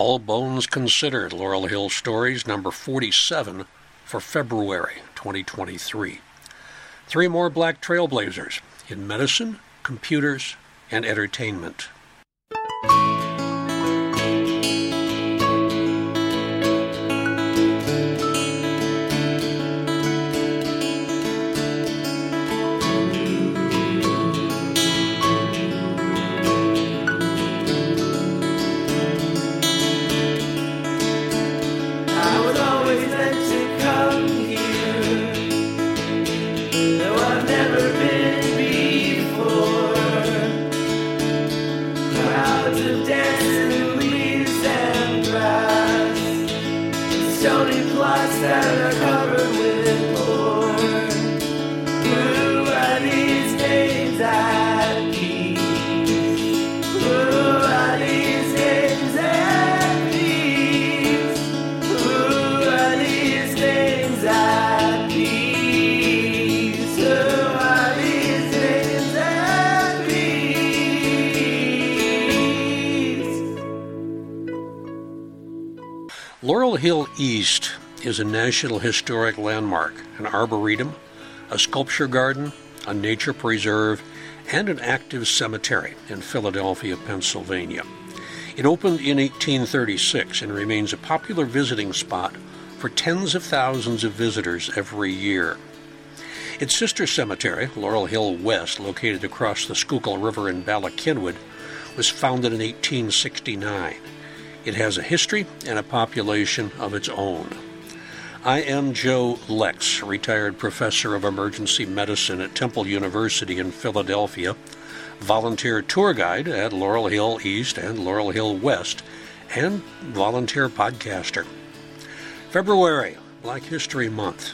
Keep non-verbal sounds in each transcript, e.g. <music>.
All Bones Considered Laurel Hill Stories, number 47 for February 2023. Three more black trailblazers in medicine, computers, and entertainment. Hill East is a National Historic Landmark, an arboretum, a sculpture garden, a nature preserve, and an active cemetery in Philadelphia, Pennsylvania. It opened in 1836 and remains a popular visiting spot for tens of thousands of visitors every year. Its sister cemetery, Laurel Hill West, located across the Schuylkill River in Bala Cynwyd, was founded in 1869. It has a history and a population of its own. I am Joe Lex, retired professor of emergency medicine at Temple University in Philadelphia, volunteer tour guide at Laurel Hill East and Laurel Hill West, and volunteer podcaster. February, Black History Month.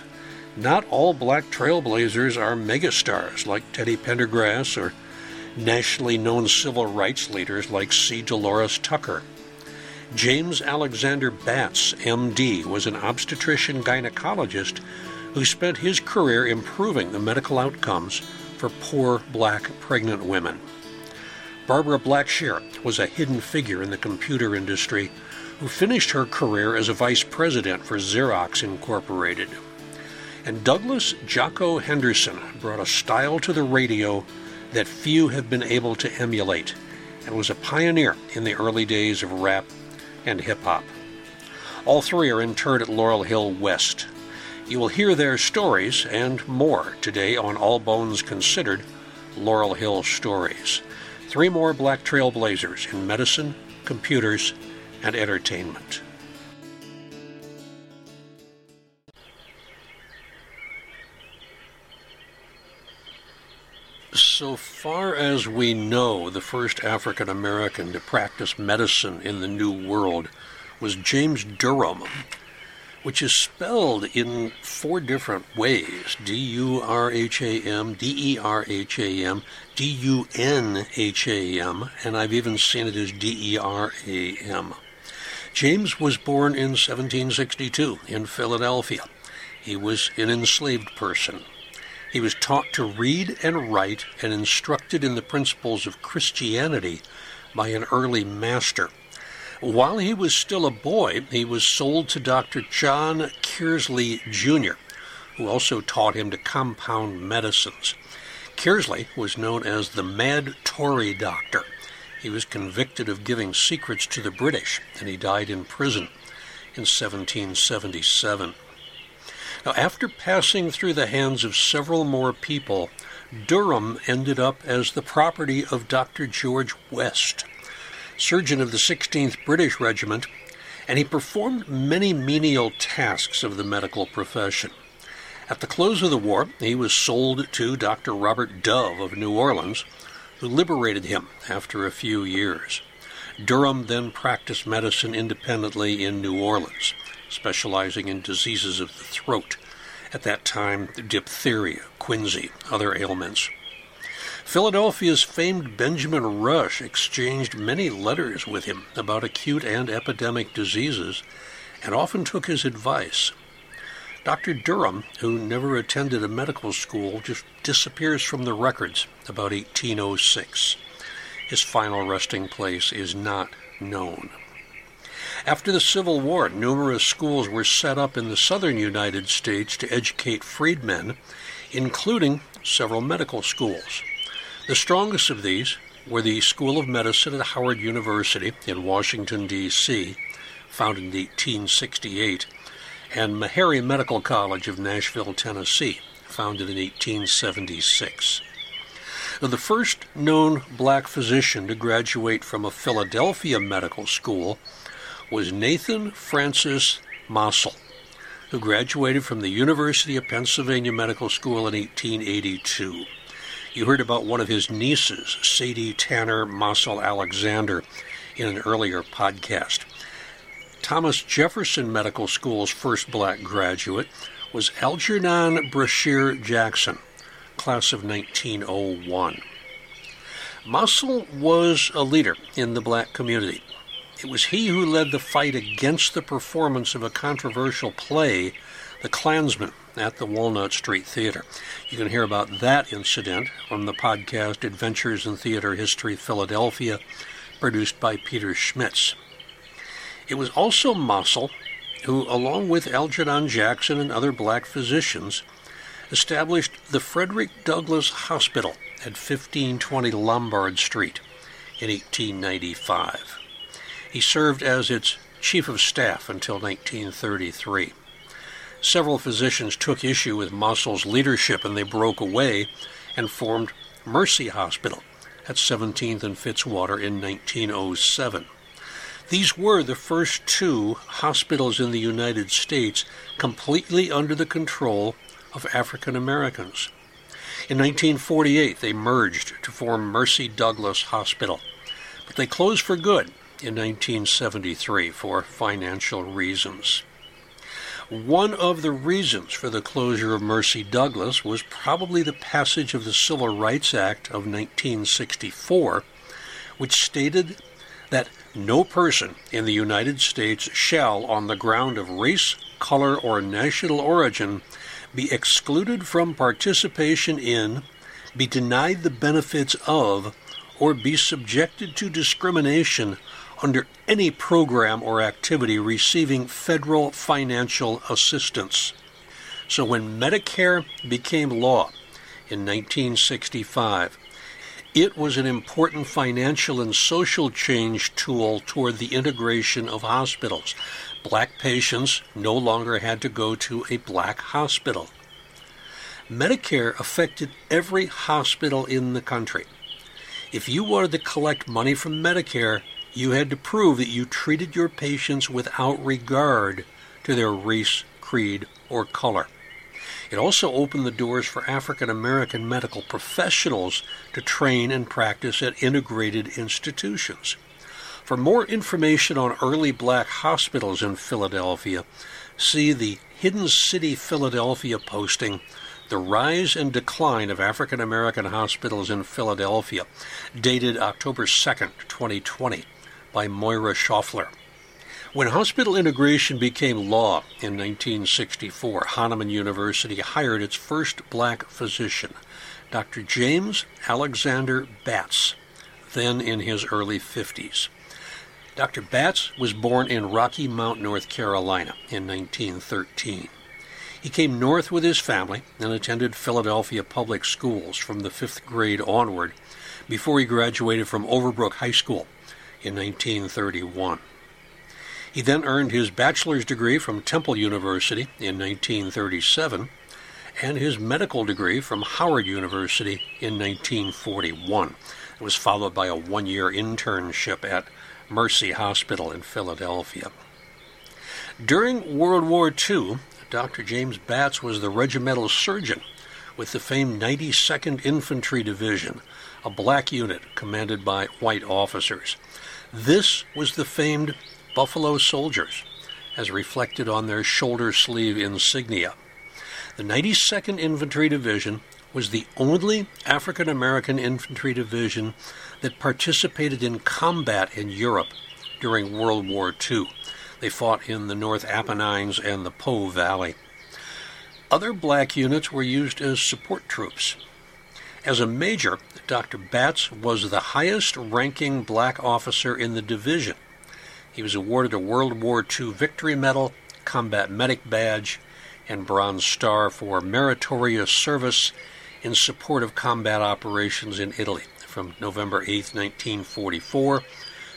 Not all black trailblazers are megastars like Teddy Pendergrass or nationally known civil rights leaders like C. DeLores Tucker. James Alexander Batts, MD, was an obstetrician gynecologist who spent his career improving the medical outcomes for poor black pregnant women. Barbara Blackshear was a hidden figure in the computer industry who finished her career as a vice president for Xerox Incorporated. And Douglas Jocko Henderson brought a style to the radio that few have been able to emulate and was a pioneer in the early days of rap and hip hop. All three are interred at Laurel Hill West. You will hear their stories and more today on All Bones Considered Laurel Hill Stories. Three more black trailblazers in medicine, computers, and entertainment. So far as we know, the first African American to practice medicine in the New World was James Durham, which is spelled in four different ways D U R H A M, D E R H A M, D U N H A M, and I've even seen it as D E R A M. James was born in 1762 in Philadelphia. He was an enslaved person. He was taught to read and write and instructed in the principles of Christianity by an early master. While he was still a boy, he was sold to Dr. John Kearsley Jr., who also taught him to compound medicines. Kearsley was known as the Mad Tory Doctor. He was convicted of giving secrets to the British, and he died in prison in 1777. Now, after passing through the hands of several more people, Durham ended up as the property of Dr. George West, surgeon of the 16th British Regiment, and he performed many menial tasks of the medical profession. At the close of the war, he was sold to Dr. Robert Dove of New Orleans, who liberated him after a few years. Durham then practiced medicine independently in New Orleans, specializing in diseases of the throat. At that time, diphtheria, quinsy, other ailments. Philadelphia's famed Benjamin Rush exchanged many letters with him about acute and epidemic diseases and often took his advice. Dr. Durham, who never attended a medical school, just disappears from the records about 1806. His final resting place is not known. After the Civil War, numerous schools were set up in the southern United States to educate freedmen, including several medical schools. The strongest of these were the School of Medicine at Howard University in Washington, D.C., founded in 1868, and Meharry Medical College of Nashville, Tennessee, founded in 1876. The first known black physician to graduate from a Philadelphia medical school was Nathan Francis Mossell, who graduated from the University of Pennsylvania Medical School in 1882. You heard about one of his nieces, Sadie Tanner Mossell Alexander, in an earlier podcast. Thomas Jefferson Medical School's first black graduate was Algernon Brashear Jackson, class of 1901. Mossell was a leader in the black community. It was he who led the fight against the performance of a controversial play, The Klansman, at the Walnut Street Theater. You can hear about that incident on the podcast Adventures in Theater History Philadelphia, produced by Peter Schmitz. It was also Mossell who, along with Algernon Jackson and other black physicians, established the Frederick Douglass Hospital at 1520 Lombard Street in 1895. He served as its chief of staff until 1933. Several physicians took issue with Mossell's leadership and they broke away and formed Mercy Hospital at 17th and Fitzwater in 1907. These were the first two hospitals in the United States completely under the control of African Americans. In 1948, they merged to form Mercy Douglas Hospital, but they closed for good in 1973 for financial reasons. One of the reasons for the closure of Mercy Douglas was probably the passage of the Civil Rights Act of 1964, which stated that no person in the United States shall, on the ground of race, color, or national origin, be excluded from participation in, be denied the benefits of, or be subjected to discrimination under any program or activity receiving federal financial assistance. So when Medicare became law in 1965, it was an important financial and social change tool toward the integration of hospitals. Black patients no longer had to go to a black hospital. Medicare affected every hospital in the country. If you wanted to collect money from Medicare, you had to prove that you treated your patients without regard to their race, creed, or color. It also opened the doors for African American medical professionals to train and practice at integrated institutions. For more information on early black hospitals in Philadelphia, see the Hidden City Philadelphia posting The Rise and Decline of African American Hospitals in Philadelphia, dated October 2nd, 2020 by Moira Schaufler. When hospital integration became law in 1964, Hahnemann University hired its first black physician, Dr. James Alexander Batts, then in his early 50s. Dr. Batts was born in Rocky Mount, North Carolina in 1913. He came north with his family and attended Philadelphia public schools from the fifth grade onward before he graduated from Overbrook High School in 1931. He then earned his bachelor's degree from Temple University in 1937 and his medical degree from Howard University in 1941. It was followed by a one year internship at Mercy Hospital in Philadelphia. During World War II, Dr. James Batts was the regimental surgeon with the famed 92nd Infantry Division, a black unit commanded by white officers. This was the famed Buffalo Soldiers, as reflected on their shoulder sleeve insignia. The 92nd Infantry Division was the only African American infantry division that participated in combat in Europe during World War II. They fought in the North Apennines and the Po Valley. Other black units were used as support troops. As a major, Dr. Batts was the highest ranking black officer in the division. He was awarded a World War II Victory Medal, Combat Medic Badge, and Bronze Star for meritorious service in support of combat operations in Italy from November 8, 1944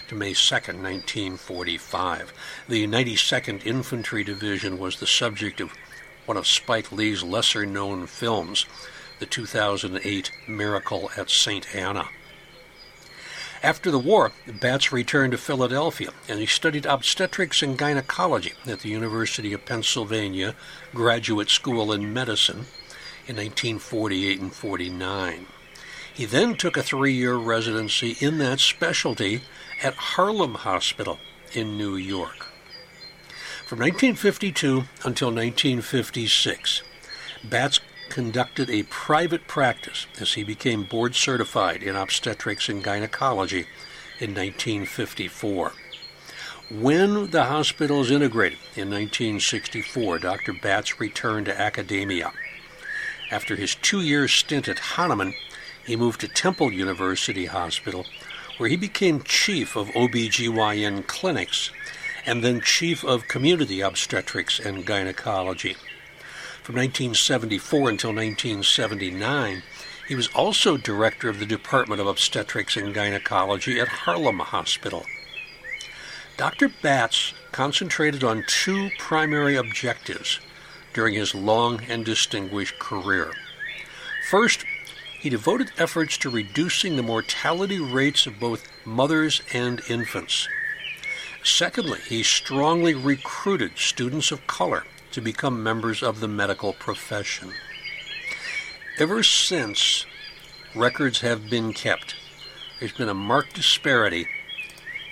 to May 2, 1945. The 92nd Infantry Division was the subject of one of Spike Lee's lesser known films, the 2008 Miracle at St. Anna. After the war, Batts returned to Philadelphia and he studied obstetrics and gynecology at the University of Pennsylvania Graduate School in Medicine in 1948 and 49. He then took a three year residency in that specialty at Harlem Hospital in New York. From 1952 until 1956, Batts conducted a private practice as he became board certified in obstetrics and gynecology in 1954. When the hospital was integrated in 1964, Dr. Batts returned to academia. After his two year stint at Hahnemann, he moved to Temple University Hospital, where he became chief of OBGYN clinics and then chief of community obstetrics and gynecology. From 1974 until 1979, he was also director of the Department of Obstetrics and Gynecology at Harlem Hospital. Dr. Batts concentrated on two primary objectives during his long and distinguished career. First, he devoted efforts to reducing the mortality rates of both mothers and infants. Secondly, he strongly recruited students of color to become members of the medical profession. Ever since records have been kept, there's been a marked disparity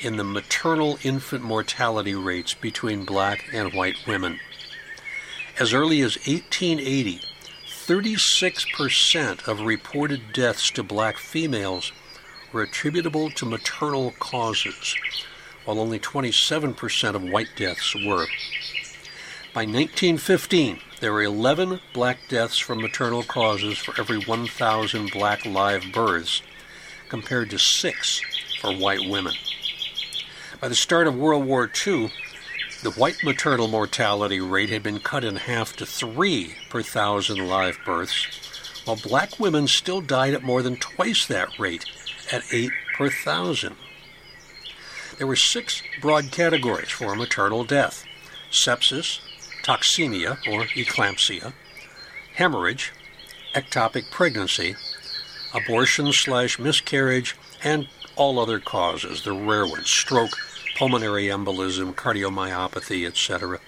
in the maternal infant mortality rates between black and white women. As early as 1880, 36% of reported deaths to black females were attributable to maternal causes, while only 27% of white deaths were. By 1915, there were 11 black deaths from maternal causes for every 1,000 black live births, compared to 6 for white women. By the start of World War II, the white maternal mortality rate had been cut in half to 3 per thousand live births, while black women still died at more than twice that rate, at 8 per thousand. There were six broad categories for maternal death sepsis, toxemia or eclampsia, hemorrhage, ectopic pregnancy, abortion slash miscarriage, and all other causes, the rare ones, stroke, pulmonary embolism, cardiomyopathy, etc.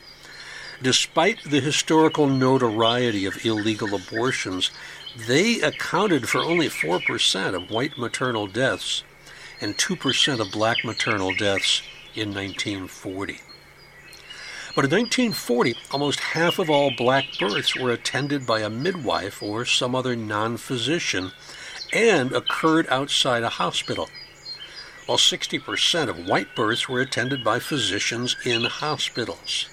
Despite the historical notoriety of illegal abortions, they accounted for only 4% of white maternal deaths and 2% of black maternal deaths in 1940. But in 1940, almost half of all black births were attended by a midwife or some other non physician and occurred outside a hospital, while 60% of white births were attended by physicians in hospitals.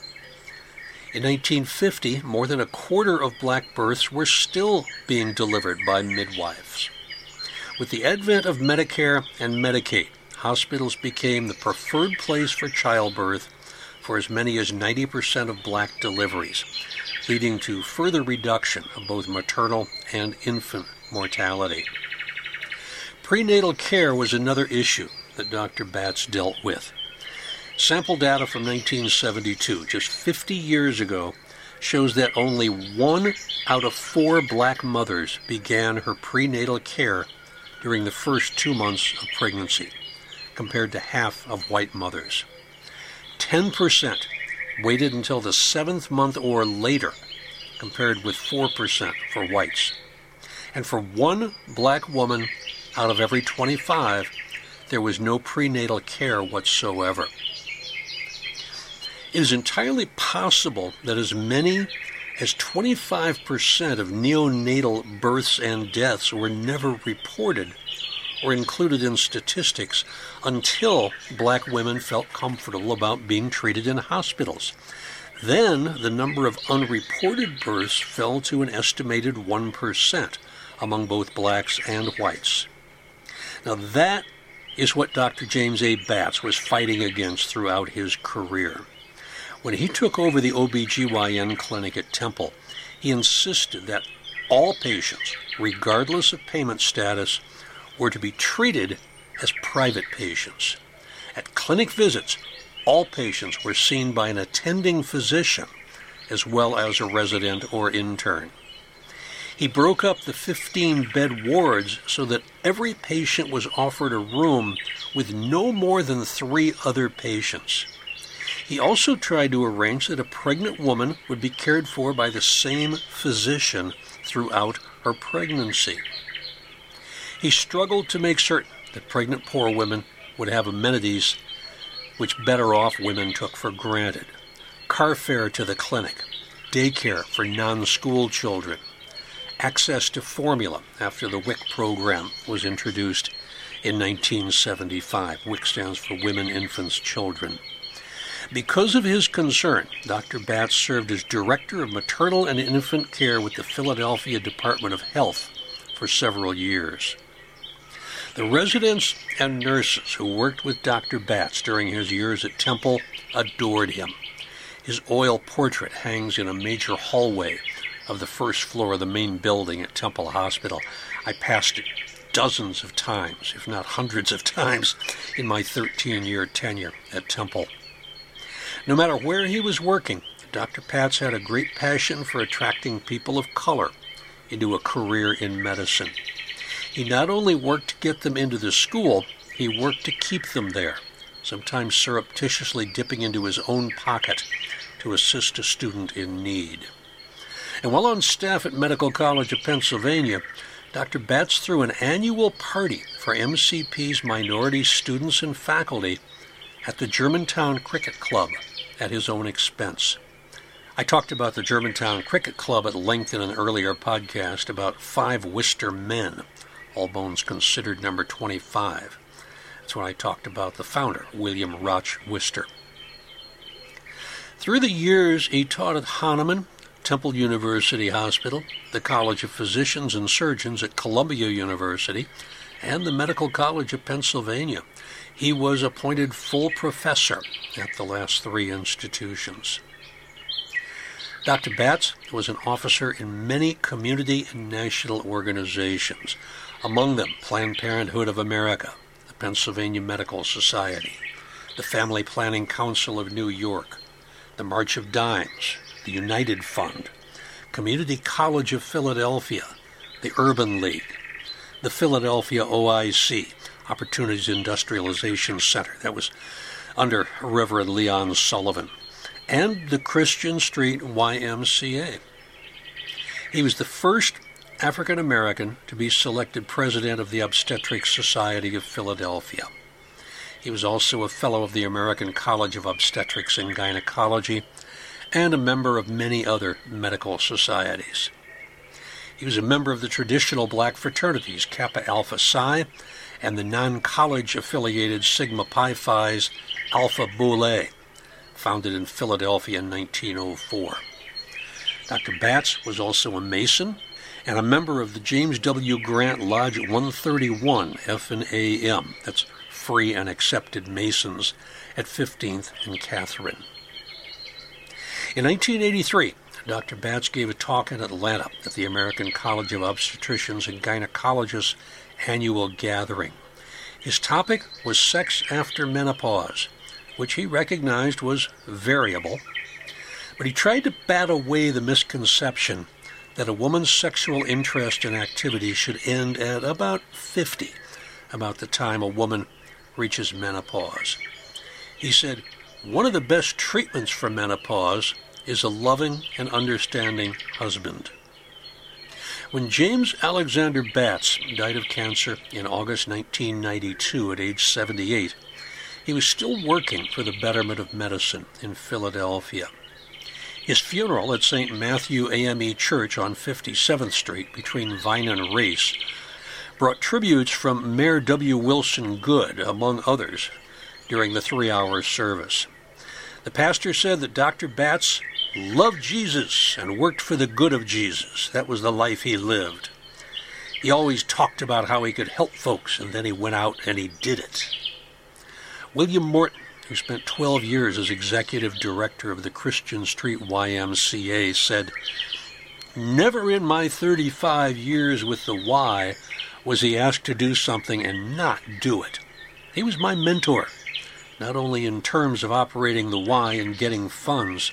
In 1950, more than a quarter of black births were still being delivered by midwives. With the advent of Medicare and Medicaid, hospitals became the preferred place for childbirth for as many as 90% of black deliveries, leading to further reduction of both maternal and infant mortality. Prenatal care was another issue that Dr. Batts dealt with. Sample data from 1972, just 50 years ago, shows that only one out of four black mothers began her prenatal care during the first two months of pregnancy, compared to half of white mothers. 10% waited until the seventh month or later, compared with 4% for whites. And for one black woman out of every 25, there was no prenatal care whatsoever. It is entirely possible that as many as 25% of neonatal births and deaths were never reported or included in statistics until black women felt comfortable about being treated in hospitals. Then the number of unreported births fell to an estimated 1% among both blacks and whites. Now that is what Dr. James A. Batts was fighting against throughout his career. When he took over the OBGYN clinic at Temple, he insisted that all patients, regardless of payment status, were to be treated as private patients. At clinic visits, all patients were seen by an attending physician as well as a resident or intern. He broke up the 15 bed wards so that every patient was offered a room with no more than three other patients. He also tried to arrange that a pregnant woman would be cared for by the same physician throughout her pregnancy. He struggled to make certain that pregnant poor women would have amenities which better off women took for granted car fare to the clinic, daycare for non school children, access to formula after the WIC program was introduced in 1975. WIC stands for Women, Infants, Children. Because of his concern, Dr. Batts served as Director of Maternal and Infant Care with the Philadelphia Department of Health for several years. The residents and nurses who worked with Dr. Batts during his years at Temple adored him. His oil portrait hangs in a major hallway of the first floor of the main building at Temple Hospital. I passed it dozens of times, if not hundreds of times, in my 13 year tenure at Temple. No matter where he was working, Dr. Batts had a great passion for attracting people of color into a career in medicine. He not only worked to get them into the school, he worked to keep them there, sometimes surreptitiously dipping into his own pocket to assist a student in need. And while on staff at Medical College of Pennsylvania, Dr. Batts threw an annual party for MCP's minority students and faculty at the Germantown Cricket Club at his own expense. I talked about the Germantown Cricket Club at length in an earlier podcast about five Wister men, all bones considered number 25. That's when I talked about the founder, William Rotch Wister. Through the years, he taught at Hahnemann, Temple University Hospital, the College of Physicians and Surgeons at Columbia University, and the Medical College of Pennsylvania. He was appointed full professor at the last three institutions. Dr. Batts was an officer in many community and national organizations, among them Planned Parenthood of America, the Pennsylvania Medical Society, the Family Planning Council of New York, the March of Dimes, the United Fund, Community College of Philadelphia, the Urban League, the Philadelphia OIC, Opportunities Industrialization Center, that was under Reverend Leon Sullivan, and the Christian Street YMCA. He was the first African American to be selected president of the Obstetric Society of Philadelphia. He was also a fellow of the American College of Obstetrics and Gynecology and a member of many other medical societies. He was a member of the traditional black fraternities Kappa Alpha Psi and the non college affiliated Sigma Pi Phi's Alpha Boule, founded in Philadelphia in 1904. Dr. Batts was also a Mason and a member of the James W. Grant Lodge 131 F and AM. That's free and accepted Masons at 15th and Catherine. In 1983, Dr. Batts gave a talk in Atlanta at the American College of Obstetricians and Gynecologists annual gathering. His topic was sex after menopause, which he recognized was variable, but he tried to bat away the misconception that a woman's sexual interest and activity should end at about 50, about the time a woman reaches menopause. He said, One of the best treatments for menopause is a loving and understanding husband. When James Alexander Batts died of cancer in August 1992 at age 78, he was still working for the betterment of medicine in Philadelphia. His funeral at St. Matthew AME Church on 57th Street between Vine and Race brought tributes from Mayor W. Wilson Goode, among others, during the three hour service. The pastor said that Dr. Batts loved Jesus and worked for the good of Jesus. That was the life he lived. He always talked about how he could help folks, and then he went out and he did it. William Morton, who spent 12 years as executive director of the Christian Street YMCA, said, Never in my 35 years with the Y was he asked to do something and not do it. He was my mentor, not only in terms of operating the Y and getting funds,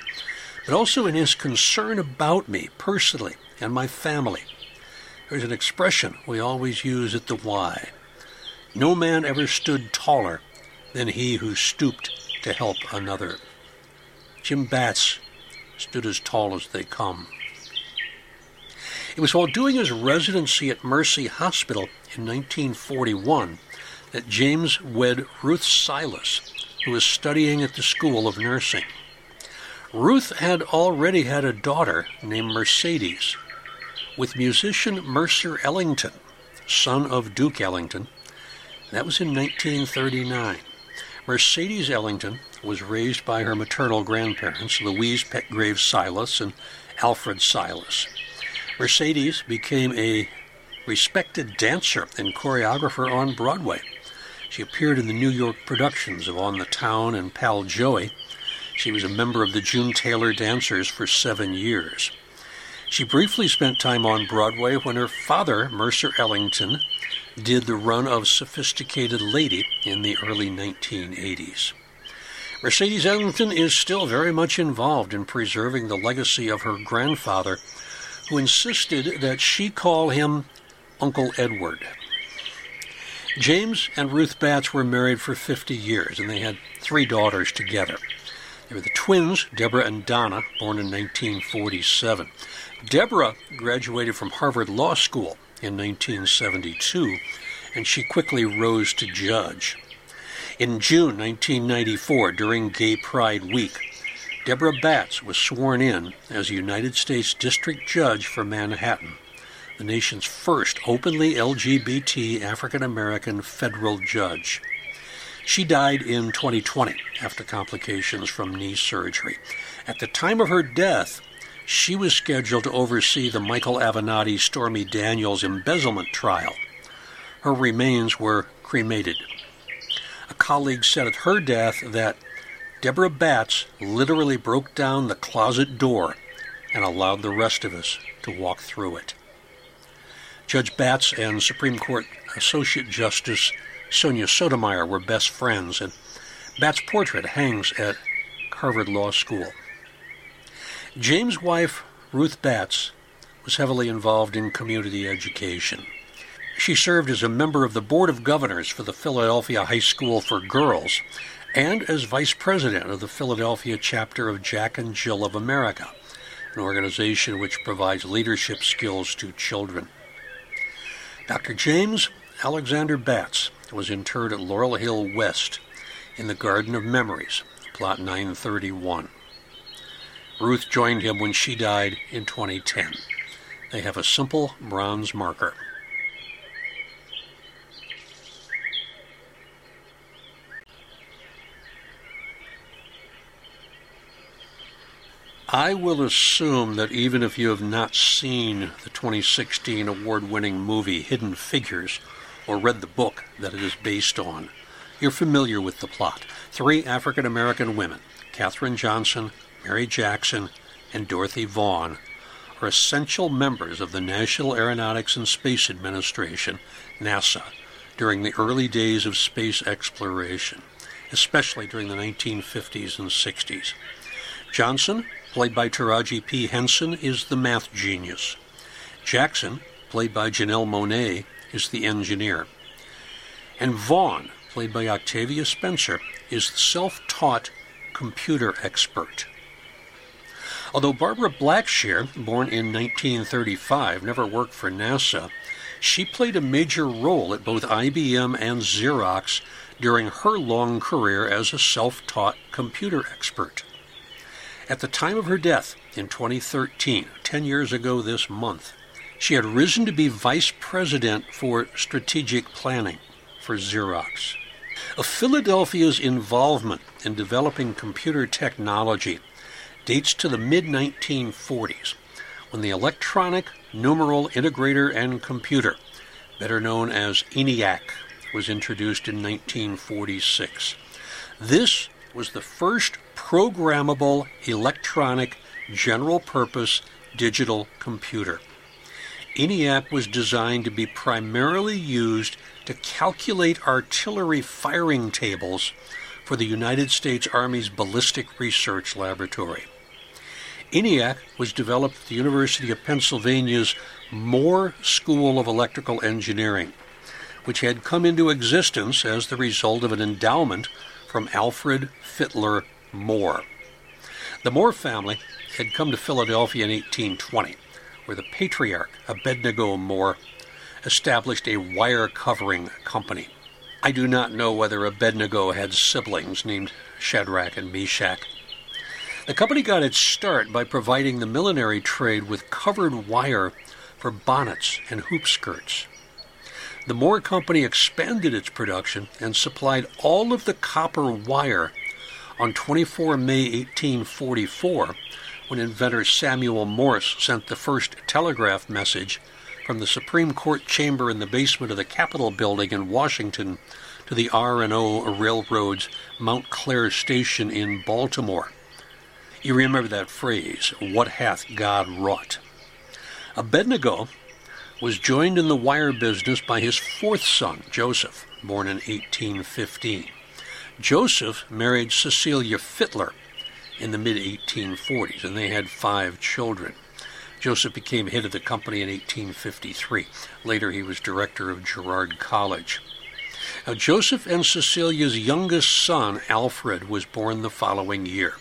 but also in his concern about me personally and my family. There's an expression we always use at the Y. No man ever stood taller than he who stooped to help another. Jim Batts stood as tall as they come. It was while doing his residency at Mercy Hospital in 1941 that James wed Ruth Silas, who was studying at the School of Nursing. Ruth had already had a daughter named Mercedes with musician Mercer Ellington, son of Duke Ellington. That was in 1939. Mercedes Ellington was raised by her maternal grandparents, Louise Petgrave Silas and Alfred Silas. Mercedes became a respected dancer and choreographer on Broadway. She appeared in the New York productions of On the Town and Pal Joey. She was a member of the June Taylor Dancers for seven years. She briefly spent time on Broadway when her father, Mercer Ellington, did the run of Sophisticated Lady in the early 1980s. Mercedes Ellington is still very much involved in preserving the legacy of her grandfather, who insisted that she call him Uncle Edward. James and Ruth Batts were married for 50 years, and they had three daughters together. They were the twins, Deborah and Donna, born in 1947. Deborah graduated from Harvard Law School in 1972, and she quickly rose to judge. In June 1994, during Gay Pride Week, Deborah Batts was sworn in as United States District Judge for Manhattan, the nation's first openly LGBT African American federal judge. She died in 2020 after complications from knee surgery. At the time of her death, she was scheduled to oversee the Michael Avenatti Stormy Daniels embezzlement trial. Her remains were cremated. A colleague said at her death that Deborah Batts literally broke down the closet door and allowed the rest of us to walk through it. Judge Batts and Supreme Court Associate Justice Sonia Sotomayor were best friends, and Batts' portrait hangs at Harvard Law School. James' wife, Ruth Batts, was heavily involved in community education. She served as a member of the Board of Governors for the Philadelphia High School for Girls and as vice president of the Philadelphia chapter of Jack and Jill of America, an organization which provides leadership skills to children. Dr. James Alexander Batts was interred at Laurel Hill West in the Garden of Memories, plot 931. Ruth joined him when she died in 2010. They have a simple bronze marker. I will assume that even if you have not seen the 2016 award winning movie Hidden Figures or read the book that it is based on, you're familiar with the plot. Three African American women, Katherine Johnson, Mary Jackson, and Dorothy Vaughan, are essential members of the National Aeronautics and Space Administration, NASA, during the early days of space exploration, especially during the 1950s and 60s. Johnson, played by Taraji P. Henson, is the math genius. Jackson, played by Janelle Monáe, is the engineer. And Vaughan, played by Octavia Spencer, is the self taught computer expert. Although Barbara Blackshear, born in 1935, never worked for NASA, she played a major role at both IBM and Xerox during her long career as a self taught computer expert. At the time of her death in 2013, 10 years ago this month, she had risen to be vice president for strategic planning for Xerox. Of Philadelphia's involvement in developing computer technology dates to the mid 1940s when the electronic numeral integrator and computer better known as ENIAC, was introduced in 1946. This was the first programmable electronic general purpose digital computer. ENIAC was designed to be primarily used to calculate artillery firing tables for the United States Army's Ballistic Research Laboratory. ENIAC was developed at the University of Pennsylvania's Moore School of Electrical Engineering, which had come into existence as the result of an endowment from Alfred Fitler Moore. The Moore family had come to Philadelphia in 1820, where the patriarch, Abednego Moore, established a wire covering company. I do not know whether Abednego had siblings named Shadrach and Meshach. The company got its start by providing the millinery trade with covered wire for bonnets and hoop skirts. The Moore Company expanded its production and supplied all of the copper wire on 24 May 1844 when inventor Samuel Morse sent the first telegraph message from the Supreme Court chamber in the basement of the Capitol building in Washington to the B&O Railroad's Mount Clare station in Baltimore. You remember that phrase, what hath God wrought? Abednego was joined in the wire business by his fourth son, Joseph, born in 1815. Joseph married Cecilia Fitler in the mid 1840s, and they had five children. Joseph became head of the company in 1853. Later, he was director of Girard College. Now, Joseph and Cecilia's youngest son, Alfred, was born the following year.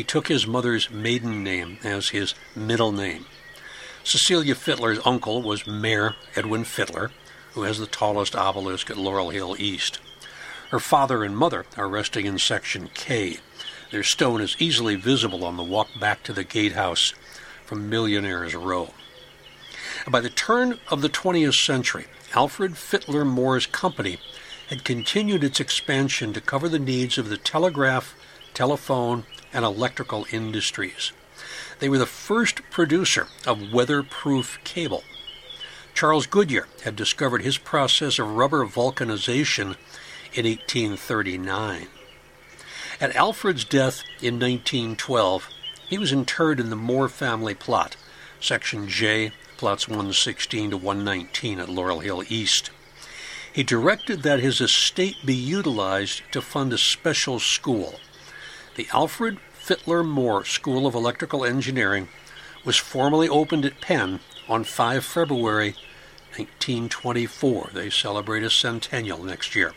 He took his mother's maiden name as his middle name. Cecilia Fitler's uncle was Mayor Edwin Fitler, who has the tallest obelisk at Laurel Hill East. Her father and mother are resting in Section K. Their stone is easily visible on the walk back to the gatehouse from Millionaires Row. By the turn of the 20th century, Alfred Fitler Moore's company had continued its expansion to cover the needs of the telegraph, telephone, and electrical industries. They were the first producer of weatherproof cable. Charles Goodyear had discovered his process of rubber vulcanization in 1839. At Alfred's death in 1912, he was interred in the Moore family plot, Section J, plots 116 to 119 at Laurel Hill East. He directed that his estate be utilized to fund a special school. The Alfred Fitler Moore School of Electrical Engineering was formally opened at Penn on 5 February 1924. They celebrate a centennial next year.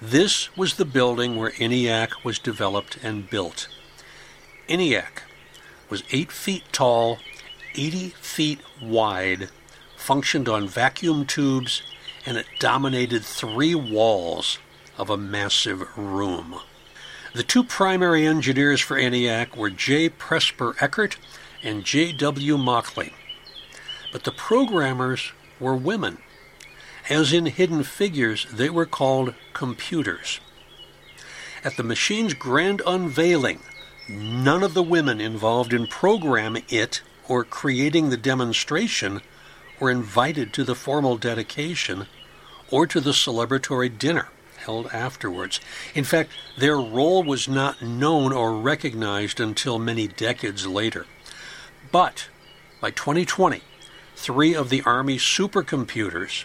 This was the building where ENIAC was developed and built. ENIAC was 8 feet tall, 80 feet wide, functioned on vacuum tubes, and it dominated three walls of a massive room. The two primary engineers for ENIAC were J. Presper Eckert and J. W. Mauchly. But the programmers were women. As in Hidden Figures, they were called computers. At the machine's grand unveiling, None of the women involved in programming it or creating the demonstration were invited to the formal dedication or to the celebratory dinner held afterwards. In fact, their role was not known or recognized until many decades later. But by 2020, three of the Army supercomputers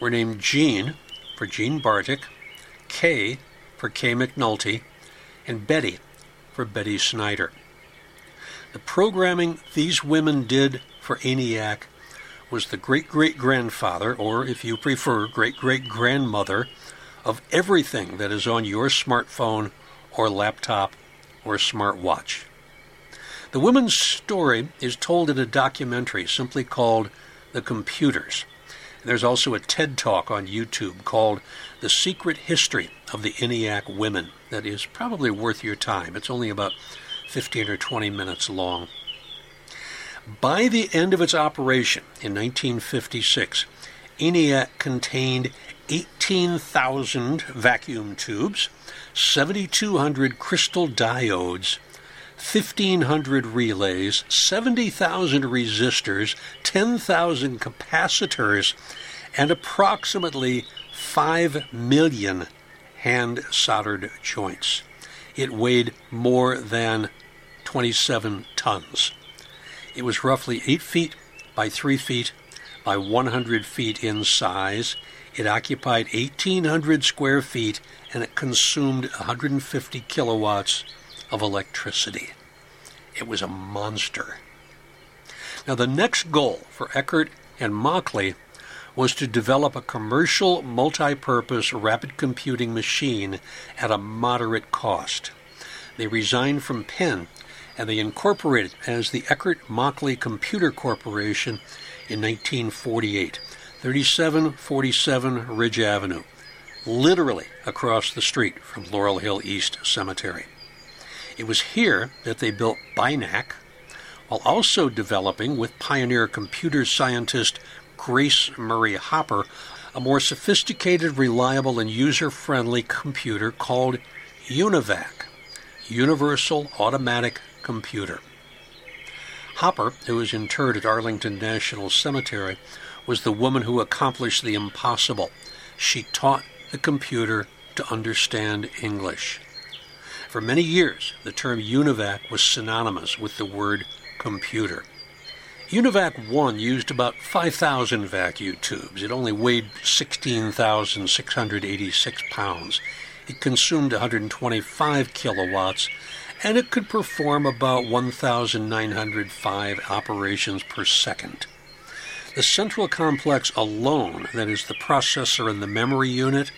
were named Jean for Jean Bartik, Kay for Kay McNulty, and Betty for Betty Snyder. The programming these women did for ENIAC was the great great grandfather, or if you prefer, great great grandmother, of everything that is on your smartphone or laptop or smartwatch. The women's story is told in a documentary simply called The Computers. There's also a TED Talk on YouTube called The Secret History of the ENIAC Women that is probably worth your time. It's only about 15 or 20 minutes long. By the end of its operation in 1956, ENIAC contained 18,000 vacuum tubes, 7,200 crystal diodes, 1,500 relays, 70,000 resistors, 10,000 capacitors, and approximately 5 million hand soldered joints. It weighed more than 27 tons. It was roughly 8 feet by 3 feet by 100 feet in size. It occupied 1,800 square feet and it consumed 150 kilowatts of electricity. It was a monster. Now, the next goal for Eckert and Mauchly was to develop a commercial multi purpose rapid computing machine at a moderate cost. They resigned from Penn and they incorporated as the Eckert Mauchly Computer Corporation in 1948, 3747 Ridge Avenue, literally across the street from Laurel Hill East Cemetery. It was here that they built BINAC, while also developing with pioneer computer scientist Grace Murray Hopper a more sophisticated, reliable, and user friendly computer called UNIVAC, Universal Automatic Computer. Hopper, who was interred at Arlington National Cemetery, was the woman who accomplished the impossible. She taught the computer to understand English. For many years, the term UNIVAC was synonymous with the word computer. UNIVAC 1 used about 5,000 vacuum tubes. It only weighed 16,686 pounds. It consumed 125 kilowatts, and it could perform about 1,905 operations per second. The central complex alone, that is, the processor and the memory unit,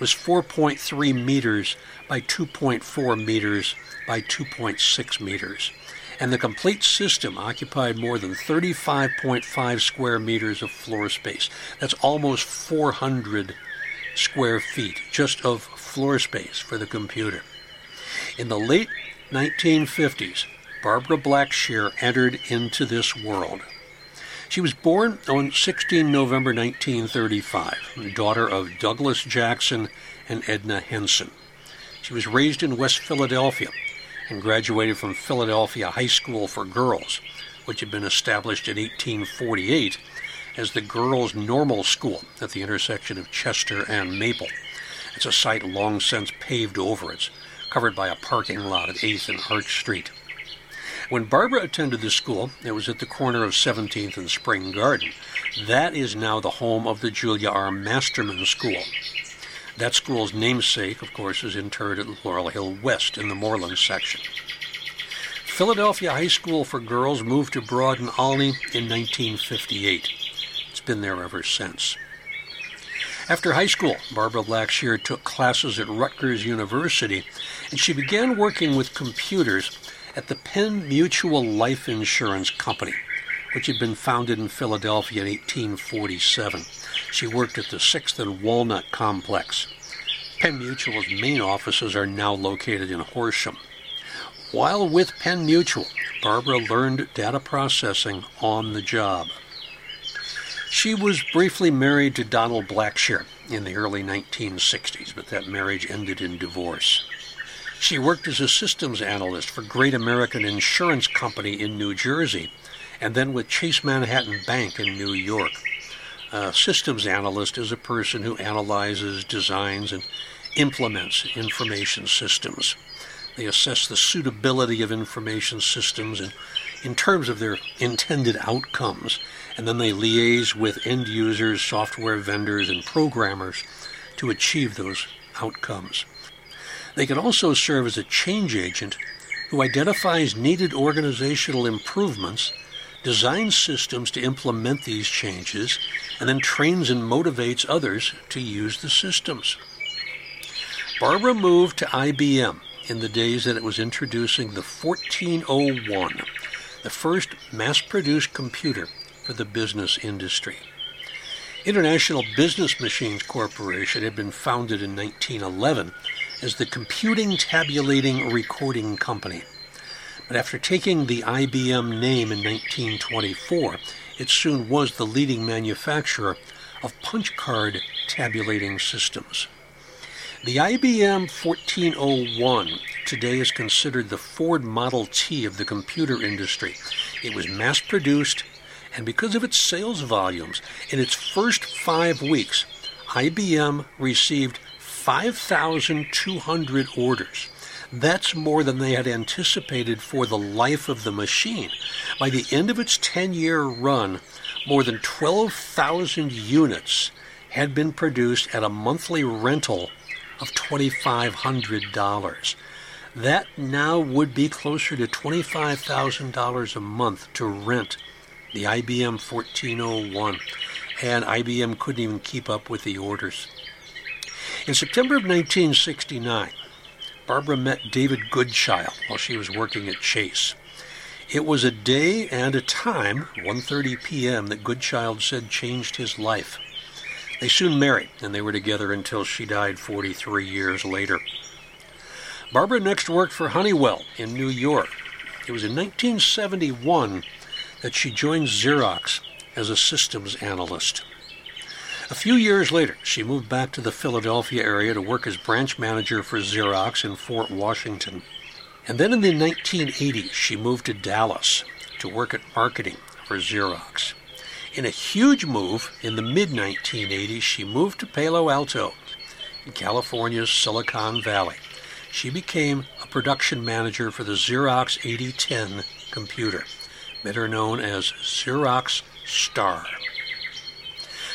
was 4.3 meters by 2.4 meters by 2.6 meters. And the complete system occupied more than 35.5 square meters of floor space. That's almost 400 square feet just of floor space for the computer. In the late 1950s, Barbara Blackshear entered into this world. She was born on 16 November 1935, daughter of Douglas Jackson and Edna Henson. She was raised in West Philadelphia and graduated from Philadelphia High School for Girls, which had been established in 1848 as the Girls' Normal School at the intersection of Chester and Maple. It's a site long since paved over. It's covered by a parking lot at 8th and Arch Street. When Barbara attended the school, it was at the corner of 17th and Spring Garden. That is now the home of the Julia R. Masterman School. That school's namesake, of course, is interred at Laurel Hill West in the Moreland section. Philadelphia High School for Girls moved to Broad and Olney in 1958. It's been there ever since. After high school, Barbara Blackshear took classes at Rutgers University, and she began working with computers at the Penn Mutual Life Insurance Company, which had been founded in Philadelphia in 1847. She worked at the 6th and Walnut Complex. Penn Mutual's main offices are now located in Horsham. While with Penn Mutual, Barbara learned data processing on the job. She was briefly married to Donald Blackshear in the early 1960s, but that marriage ended in divorce. She worked as a systems analyst for Great American Insurance Company in New Jersey and then with Chase Manhattan Bank in New York. A systems analyst is a person who analyzes, designs, and implements information systems. They assess the suitability of information systems in, in terms of their intended outcomes, and then they liaise with end users, software vendors, and programmers to achieve those outcomes. They can also serve as a change agent who identifies needed organizational improvements, designs systems to implement these changes, and then trains and motivates others to use the systems. Barbara moved to IBM in the days that it was introducing the 1401, the first mass produced computer for the business industry. International Business Machines Corporation had been founded in 1911 as the Computing Tabulating Recording Company. But after taking the IBM name in 1924, it soon was the leading manufacturer of punch card tabulating systems. The IBM 1401 today is considered the Ford Model T of the computer industry. It was mass produced And because of its sales volumes, in its first five weeks, IBM received 5,200 orders. That's more than they had anticipated for the life of the machine. By the end of its 10 year run, more than 12,000 units had been produced at a monthly rental of $2,500. That now would be closer to $25,000 a month to rent the IBM 1401, and IBM couldn't even keep up with the orders. In September of 1969, Barbara met David Goodchild while she was working at Chase. It was a day and a time, 1:30 p.m., that Goodchild said changed his life. They soon married, and they were together until she died 43 years later. Barbara next worked for Honeywell in New York. It was in 1971 that she joined Xerox as a systems analyst. A few years later, she moved back to the Philadelphia area to work as branch manager for Xerox in Fort Washington. And then in the 1980s, she moved to Dallas to work at marketing for Xerox. In a huge move in the mid 1980s, she moved to Palo Alto in California's Silicon Valley. She became a production manager for the Xerox 8010 computer, better known as Xerox Star.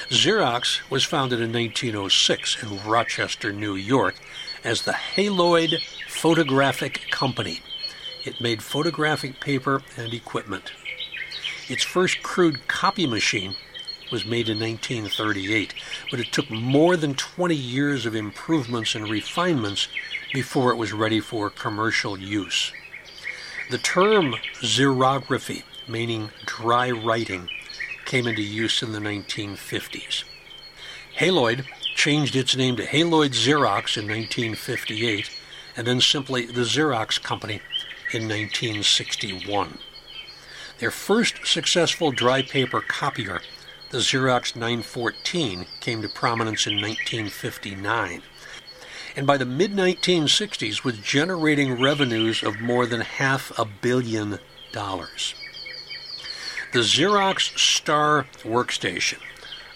Xerox was founded in 1906 in Rochester, New York, as the Haloid Photographic Company. It made photographic paper and equipment. Its first crude copy machine was made in 1938, but it took more than 20 years of improvements and refinements before it was ready for commercial use. The term xerography, meaning dry writing, came into use in the 1950s. Haloid changed its name to Haloid Xerox in 1958 and then simply the Xerox Company in 1961. Their first successful dry paper copier, the Xerox 914, came to prominence in 1959 and by the mid 1960s was generating revenues of more than half a billion dollars. The Xerox Star Workstation,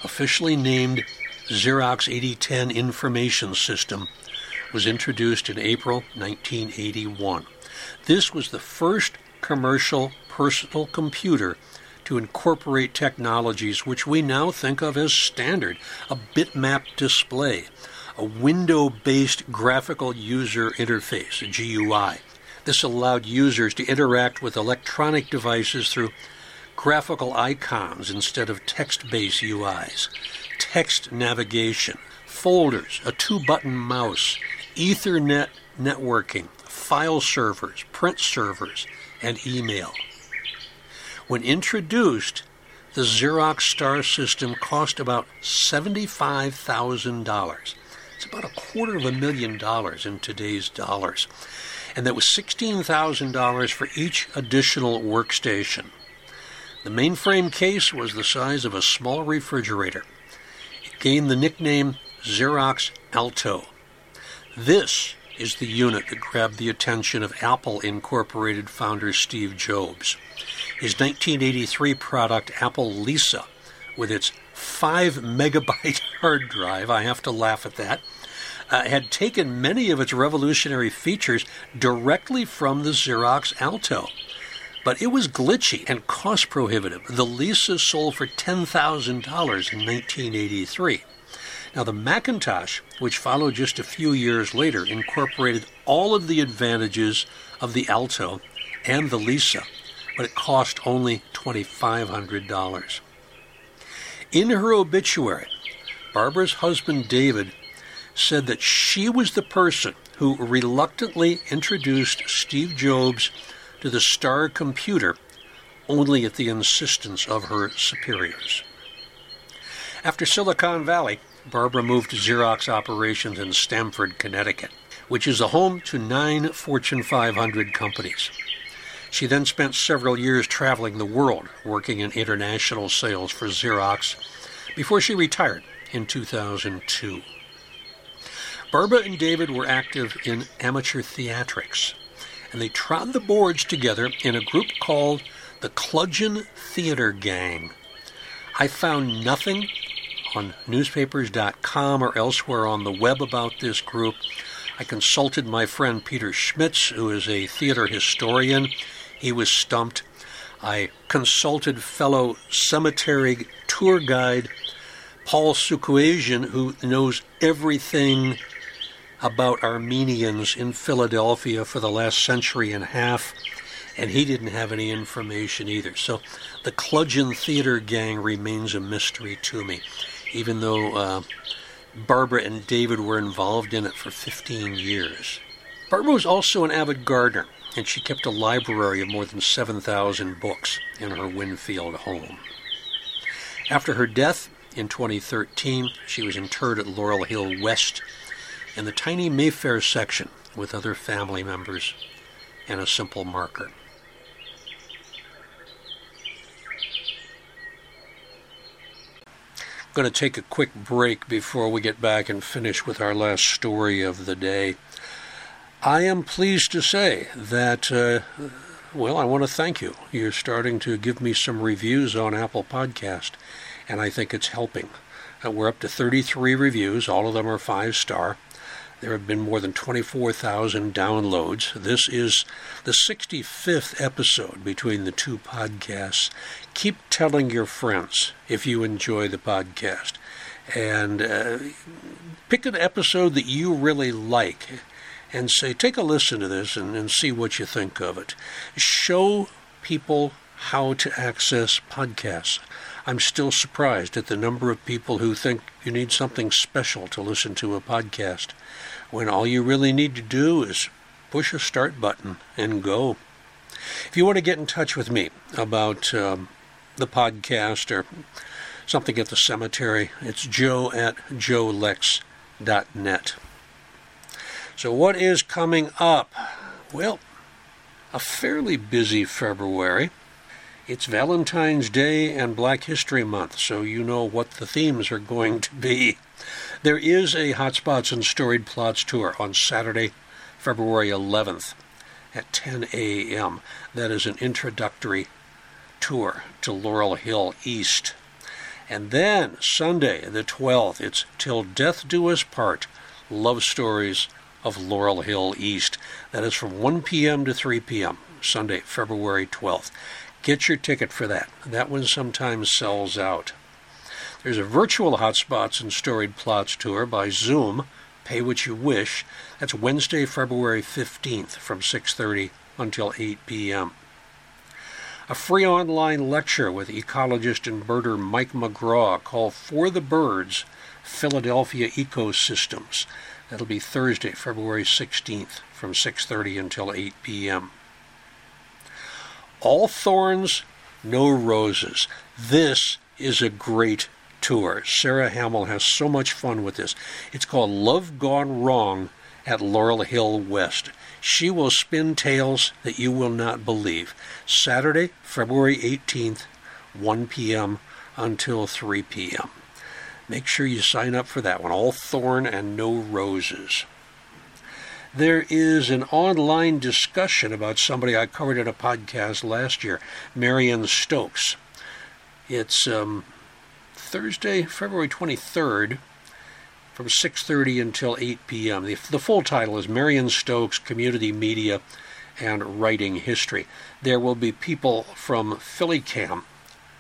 officially named Xerox 8010 Information System, was introduced in April 1981. This was the first commercial personal computer to incorporate technologies which we now think of as standard a bitmap display, a window based graphical user interface, a GUI. This allowed users to interact with electronic devices through graphical icons instead of text based UIs, text navigation, folders, a two button mouse, Ethernet networking, file servers, print servers, and email. When introduced, the Xerox Star system cost about $75,000. It's about a quarter of a million dollars in today's dollars. And that was $16,000 for each additional workstation. The mainframe case was the size of a small refrigerator. It gained the nickname Xerox Alto. This is the unit that grabbed the attention of Apple Incorporated founder Steve Jobs. His 1983 product, Apple Lisa, with its 5 <laughs> megabyte hard drive, I have to laugh at that, uh, had taken many of its revolutionary features directly from the Xerox Alto but it was glitchy and cost prohibitive. The Lisa sold for $10,000 in 1983. Now, the Macintosh, which followed just a few years later, incorporated all of the advantages of the Alto and the Lisa, but it cost only $2,500. In her obituary, Barbara's husband David said that she was the person who reluctantly introduced Steve Jobs to the star computer only at the insistence of her superiors. After Silicon Valley, Barbara moved to Xerox operations in Stamford, Connecticut, which is the home to nine Fortune 500 companies. She then spent several years traveling the world, working in international sales for Xerox, before she retired in 2002. Barbara and David were active in amateur theatrics, and they trod the boards together in a group called the Cludgeon Theater Gang. I found nothing on newspapers.com or elsewhere on the web about this group. I consulted my friend Peter Schmitz, who is a theater historian. He was stumped. I consulted fellow cemetery tour guide Paul Sukuasian, who knows everything about Armenians in Philadelphia for the last century and a half, and he didn't have any information either. So the Cludgeon Theater Gang remains a mystery to me, even though uh, Barbara and David were involved in it for 15 years. Barbara was also an avid gardener, and she kept a library of more than 7,000 books in her Wynnefield home. After her death in 2013, she was interred at Laurel Hill West in the tiny Mayfair section with other family members and a simple marker. I'm going to take a quick break before we get back and finish with our last story of the day. I am pleased to say that, uh, well, I want to thank you. You're starting to give me some reviews on Apple Podcast, and I think it's helping. Uh, we're up to 33 reviews, all of them are five star. There have been more than 24,000 downloads. This is the 65th episode between the two podcasts. Keep telling your friends if you enjoy the podcast. And uh, pick an episode that you really like and say, take a listen to this and, and see what you think of it. Show people how to access podcasts. I'm still surprised at the number of people who think you need something special to listen to a podcast when all you really need to do is push a start button and go. If you want to get in touch with me about um, the podcast or something at the cemetery, it's joe at joelex.net. So, what is coming up? Well, a fairly busy February. It's Valentine's Day and Black History Month, so you know what the themes are going to be. There is a Hotspots and Storied Plots tour on Saturday, February 11th at 10 a.m. That is an introductory tour to Laurel Hill East. And then Sunday, the 12th, it's Till Death Do Us Part Love Stories of Laurel Hill East. That is from 1 p.m. to 3 p.m., Sunday, February 12th. Get your ticket for that. That one sometimes sells out. There's a virtual Hotspots and Storied Plots tour by Zoom. Pay what you wish. That's Wednesday, February 15th from 6:30 until 8 p.m. A free online lecture with ecologist and birder Mike McGraw called For the Birds Philadelphia Ecosystems. That'll be Thursday, February 16th from 6:30 until 8 p.m. All thorns, no roses. This is a great tour. Sarah Hamill has so much fun with this. It's called Love Gone Wrong at Laurel Hill West. She will spin tales that you will not believe. Saturday, February 18th, 1 p.m. until 3 p.m. Make sure you sign up for that one. All thorn and no roses. There is an online discussion about somebody I covered in a podcast last year, Marion Stokes. It's um, Thursday, February 23rd, from 6:30 until 8 p.m. The, the full title is Marion Stokes Community Media and Writing History. There will be people from PhillyCam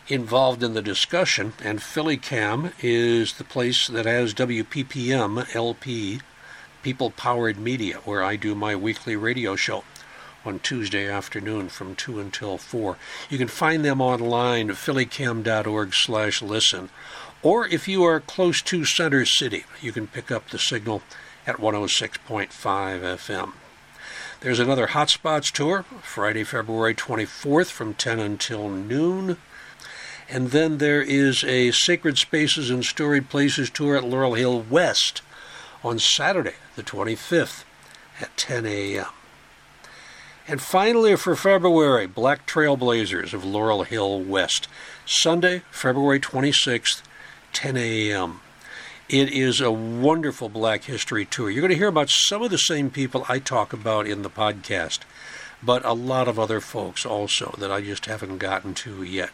involved in the discussion, and PhillyCam is the place that has WPPM LP, People Powered Media, where I do my weekly radio show on Tuesday afternoon from 2 until 4. You can find them online at phillycam.org slash listen. Or if you are close to Center City, you can pick up the signal at 106.5 FM. There's another Hotspots tour, Friday, February 24th from 10 until noon. And then there is a Sacred Spaces and Storied Places tour at Laurel Hill West on Saturday, the 25th at 10 a.m. And finally, for February, Black Trailblazers of Laurel Hill West, Sunday, February 26th, 10 a.m. It is a wonderful Black History tour. You're going to hear about some of the same people I talk about in the podcast. but a lot of other folks also that I just haven't gotten to yet.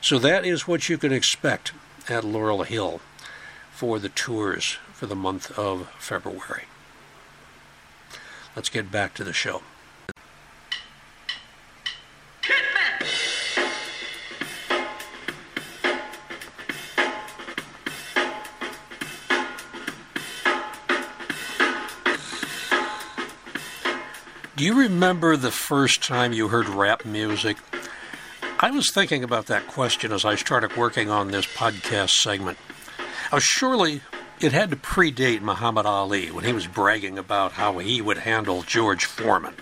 So that is what you can expect at Laurel Hill for the tours for the month of February. Let's get back to the show. Remember the first time you heard rap music? I was thinking about that question as I started working on this podcast segment. Surely it had to predate Muhammad Ali when he was bragging about how he would handle George Foreman.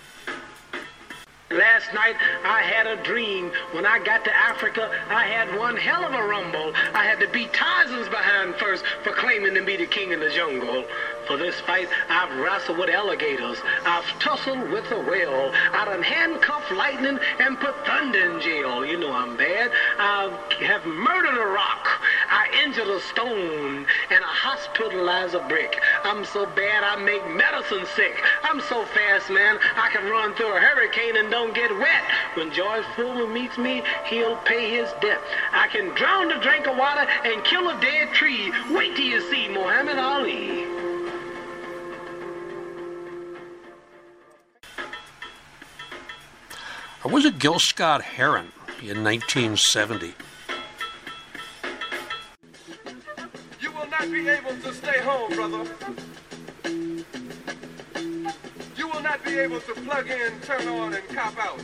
Last night I had a dream. When I got to Africa, I had one hell of a rumble. I had to beat Tarzan's behind first for claiming to be the king of the jungle. For this fight, I've wrestled with alligators. I've tussled with a whale. I done handcuffed lightning and put thunder in jail. You know I'm bad. I have murdered a rock. I injured a stone. And I hospitalized a brick. I'm so bad I make medicine sick. I'm so fast, man, I can run through a hurricane and don't get wet. When George Foreman meets me, he'll pay his debt. I can drown a drink of water and kill a dead tree. Wait till you see Muhammad Ali. Or was it Gil Scott Heron in 1970? You will not be able to stay home, brother. You will not be able to plug in, turn on, and cop out.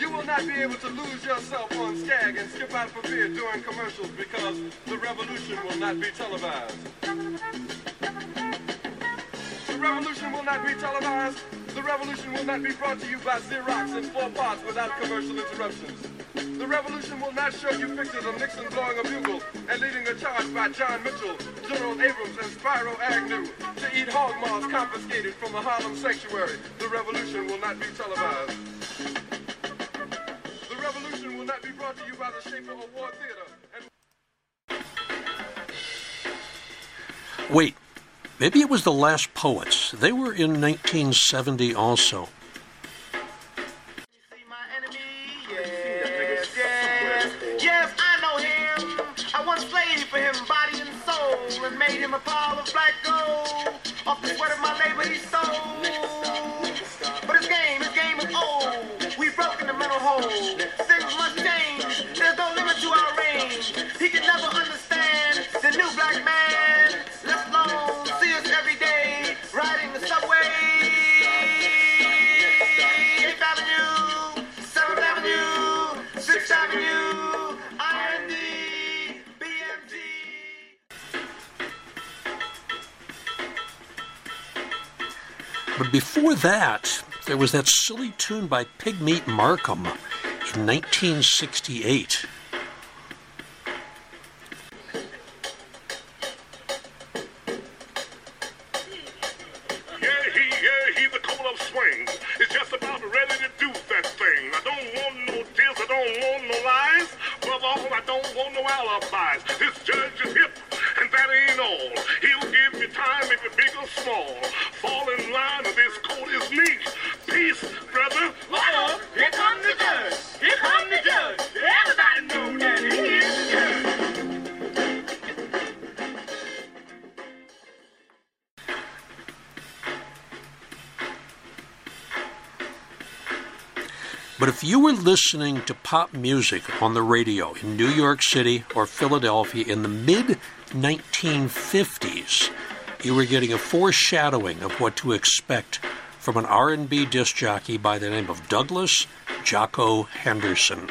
You will not be able to lose yourself on Skag and skip out for beer during commercials because the revolution will not be televised. The revolution will not be televised. The revolution will not be brought to you by Xerox in four parts without commercial interruptions. The revolution will not show you pictures of Nixon blowing a bugle and leading a charge by John Mitchell, General Abrams, and Spiro Agnew to eat hog maws confiscated from a Harlem sanctuary. The revolution will not be televised. The revolution will not be brought to you by the Schaefer Award Theater. And Wait, maybe it was the Last Poets. They were in 1970 also. Before that, there was that silly tune by Pigmeat Markham in 1968. Listening to pop music on the radio in New York City or Philadelphia in the mid 1950s, you were getting a foreshadowing of what to expect from an R&B disc jockey by the name of Douglas Jocko Henderson.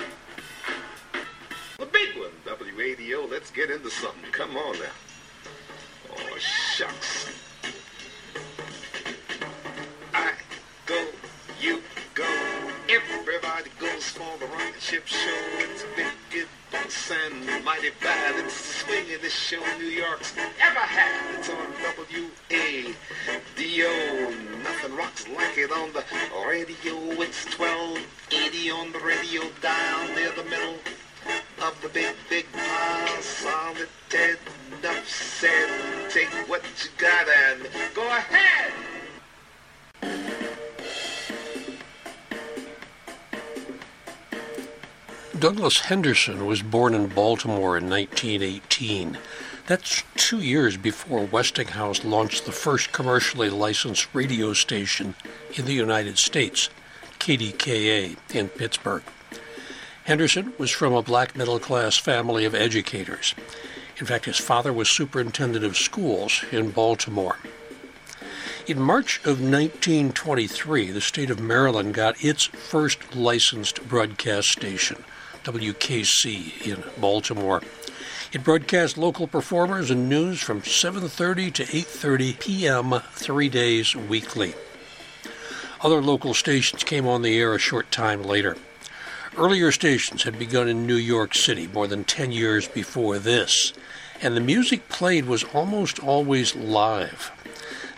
Douglas Henderson was born in Baltimore in 1918. That's two years before Westinghouse launched the first commercially licensed radio station in the United States, KDKA, in Pittsburgh. Henderson was from a black middle class family of educators. In fact, his father was superintendent of schools in Baltimore. In March of 1923, the state of Maryland got its first licensed broadcast station, WKC, in Baltimore. It broadcast local performers and news from 7:30 to 8:30 p.m. 3 days weekly. Other local stations came on the air a short time later. Earlier stations had begun in New York City more than 10 years before this, and the music played was almost always live.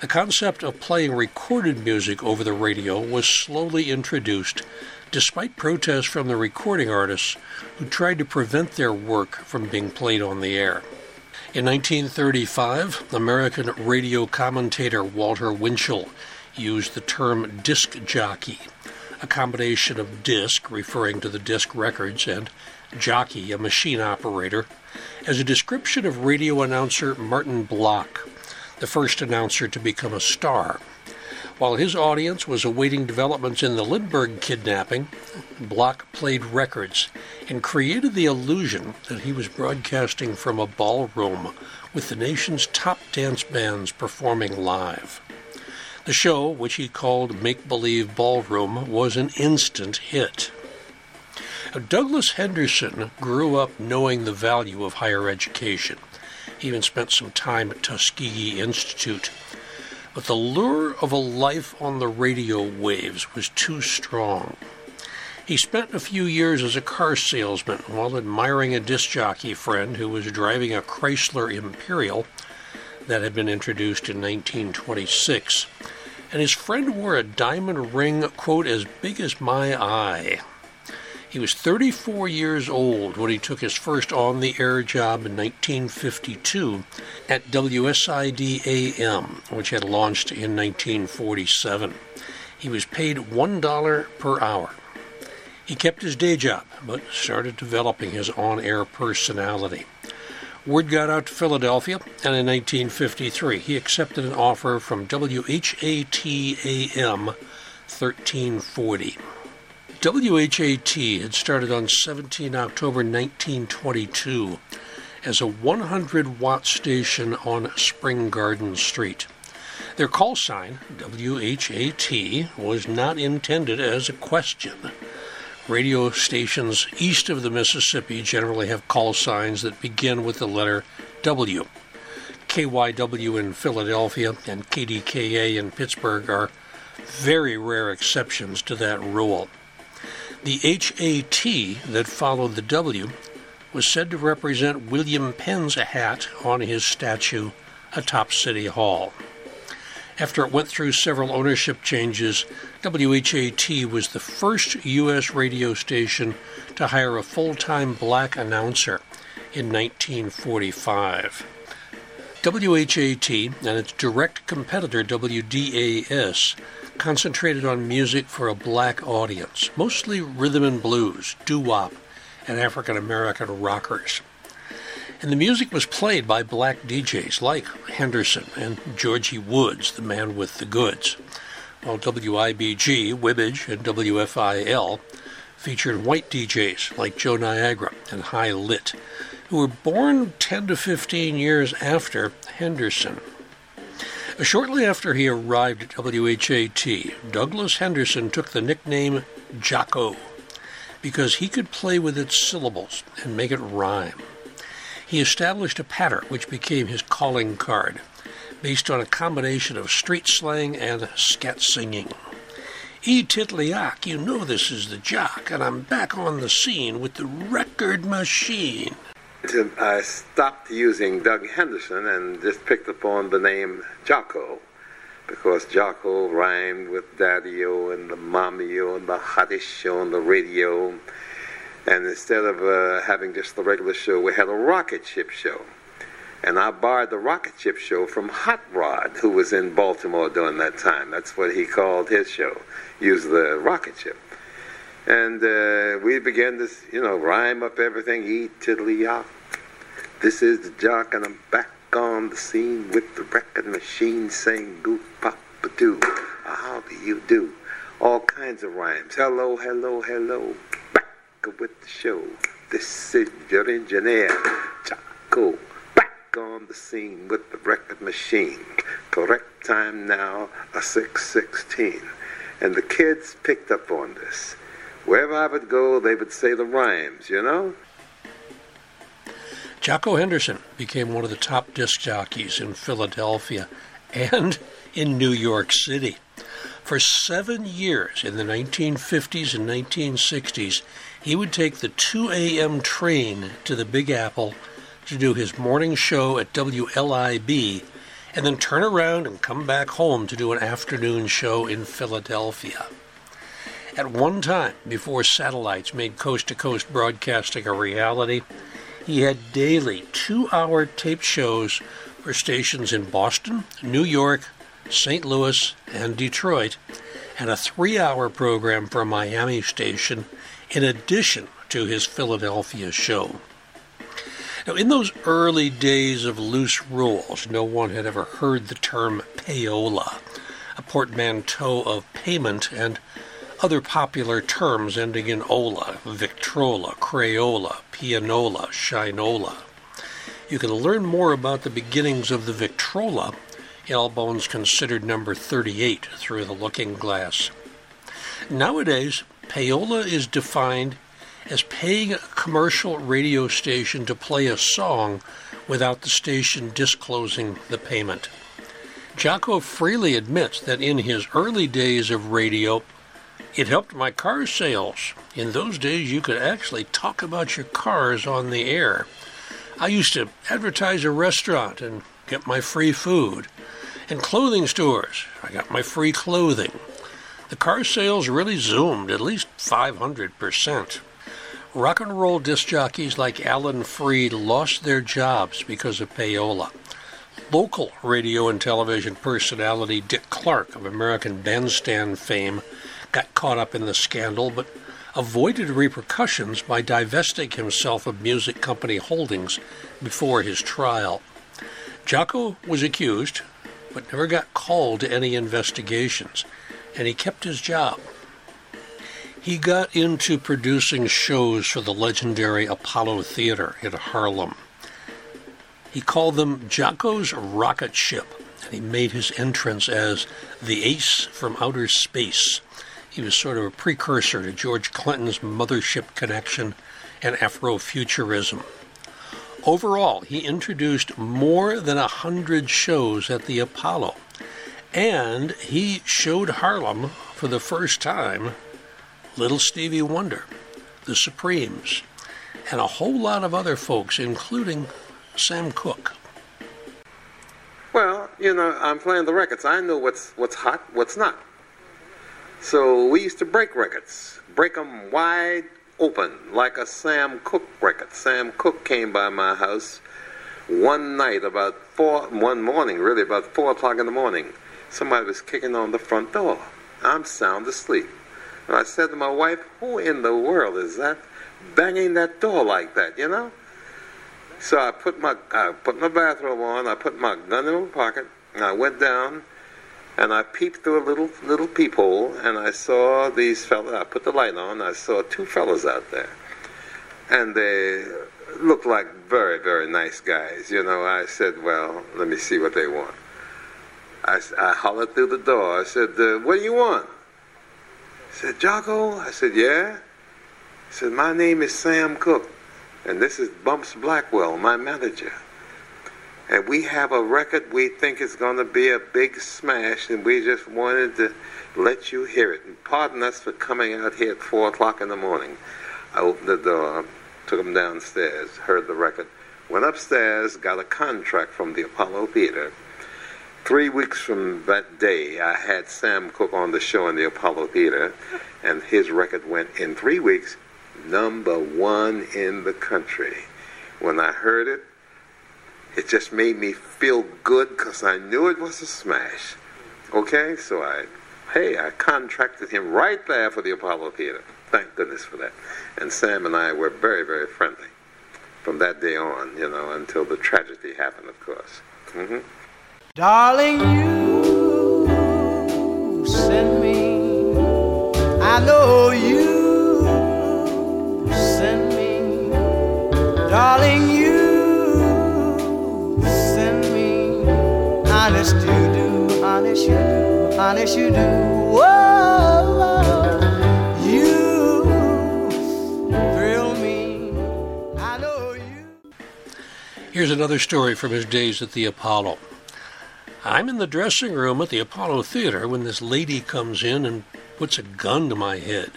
The concept of playing recorded music over the radio was slowly introduced, despite protests from the recording artists who tried to prevent their work from being played on the air. In 1935, American radio commentator Walter Winchell used the term disc jockey a combination of disc, referring to the disc records, and jockey, a machine operator, as a description of radio announcer Martin Block, the first announcer to become a star. While his audience was awaiting developments in the Lindbergh kidnapping, Block played records and created the illusion that he was broadcasting from a ballroom with the nation's top dance bands performing live. The show, which he called Make Believe Ballroom, was an instant hit. Douglas Henderson grew up knowing the value of higher education. He even spent some time at Tuskegee Institute. But the lure of a life on the radio waves was too strong. He spent a few years as a car salesman while admiring a disc jockey friend who was driving a Chrysler Imperial that had been introduced in 1926 and his friend wore a diamond ring, quote, as big as my eye. He was 34 years old when he took his first on the air job in 1952 at WSID AM, which had launched in 1947. He was paid $1 per hour. He kept his day job, but started developing his on air personality. Word got out to Philadelphia, and in 1953 he accepted an offer from WHAT-AM 1340. WHAT had started on 17 October 1922 as a 100 watt station on Spring Garden Street. Their call sign, WHAT, was not intended as a question. Radio stations east of the Mississippi generally have call signs that begin with the letter W. KYW in Philadelphia and KDKA in Pittsburgh are very rare exceptions to that rule. The HAT that followed the W was said to represent William Penn's hat on his statue atop City Hall. After it went through several ownership changes, WHAT was the first U.S. radio station to hire a full time black announcer in 1945. WHAT and its direct competitor WDAS concentrated on music for a black audience, mostly rhythm and blues, doo wop, and African American rockers. And the music was played by black DJs like Henderson and Georgie Woods, the man with the goods, while WIBG, Wibbage, and WFIL featured white DJs like Joe Niagara and Hy Lit, who were born 10 to 15 years after Henderson. Shortly after he arrived at WHAT, Douglas Henderson took the nickname Jocko because he could play with its syllables and make it rhyme. He established a pattern which became his calling card, based on a combination of street slang and scat singing. E Titliac, you know this is the jock, and I'm back on the scene with the record machine. I stopped using Doug Henderson and just picked upon the name Jocko because Jocko rhymed with Daddy-O and the Mommy-O and the hottest show on the radio. And instead of uh, having just the regular show, we had a rocket ship show. And I borrowed the rocket ship show from Hot Rod, who was in Baltimore during that time. That's what he called his show, use the rocket ship. And uh, we began to, you know, rhyme up everything. Eat tiddly yop. This is the jock, and I'm back on the scene with the record machine saying goof pop a doo. How do you do? All kinds of rhymes. Hello, hello, hello. Back with the show. This is your engineer, Jocko. Back on the scene with the record machine. Correct time now, a 616. And the kids picked up on this. Wherever I would go, they would say the rhymes, you know? Jocko Henderson became one of the top disc jockeys in Philadelphia and in New York City. For seven years in the 1950s and 1960s, he would take the 2 a.m. train to the Big Apple to do his morning show at WLIB and then turn around and come back home to do an afternoon show in Philadelphia. At one time, before satellites made coast to coast broadcasting a reality, he had daily two hour tape shows for stations in Boston, New York, St. Louis, and Detroit, and a three hour program for Miami station in addition to his Philadelphia show. Now, in those early days of loose rules, no one had ever heard the term payola, a portmanteau of payment and other popular terms ending in ola, Victrola, Crayola, Pianola, Shinola. You can learn more about the beginnings of the Victrola in Allbones Considered number 38 through the looking glass. Nowadays, payola is defined as paying a commercial radio station to play a song without the station disclosing the payment. Jocko freely admits that in his early days of radio, it helped my car sales. In those days, you could actually talk about your cars on the air. I used to advertise a restaurant and get my free food. And clothing stores, I got my free clothing. The car sales really zoomed at least 500%. Rock and roll disc jockeys like Alan Freed lost their jobs because of payola. Local radio and television personality Dick Clark of American Bandstand fame got caught up in the scandal, but avoided repercussions by divesting himself of music company holdings before his trial. Jocko was accused, but never got called to any investigations, and he kept his job. He got into producing shows for the legendary Apollo Theater in Harlem. He called them Jocko's Rocket Ship, and he made his entrance as the Ace from Outer Space. He was sort of a precursor to George Clinton's Mothership Connection and Afrofuturism. Overall, he introduced more than a hundred shows at the Apollo, and he showed Harlem for the first time Little Stevie Wonder, the Supremes, and a whole lot of other folks, including Sam Cooke. Well, you know, I'm playing the records. I know what's what's hot, what's not. So we used to break records, break them wide open, like a Sam Cooke record. Sam Cooke came by my house one night about four, one morning, really about four o'clock in the morning. Somebody was kicking on the front door. I'm sound asleep. And I said to my wife, who in the world is that banging that door like that, you know? So I put my, I put my bathrobe on, I put my gun in my pocket, and I went down, and I peeped through a little little peephole, and I saw these fellas. I put the light on. I saw two fellas out there, and they looked like very very nice guys. You know, I said, well, let me see what they want. I, I hollered through the door. I said, uh, what do you want? He said, Jocko. I said, yeah. He said, my name is Sam Cooke, and this is Bumps Blackwell, my manager and we have a record we think is going to be a big smash, and we just wanted to let you hear it. And pardon us for coming out here at 4 o'clock in the morning. I opened the door, took them downstairs, heard the record, went upstairs, got a contract from the Apollo Theater. Three weeks from that day, I had Sam Cooke on the show in the Apollo Theater, and his record went in three weeks number one in the country. When I heard it, it just made me feel good because I knew it was a smash. Okay, so I, hey, I contracted him right there for the Apollo Theater. Thank goodness for that. And Sam and I were very, very friendly from that day on, you know, until the tragedy happened, of course. Mm-hmm. Darling, you send me. I know you send me. Darling, Honest you do, honest you do, honest you do. Whoa, you thrill me. I know you. Here's another story from his days at the Apollo. I'm in the dressing room at the Apollo Theater when this lady comes in and puts a gun to my head.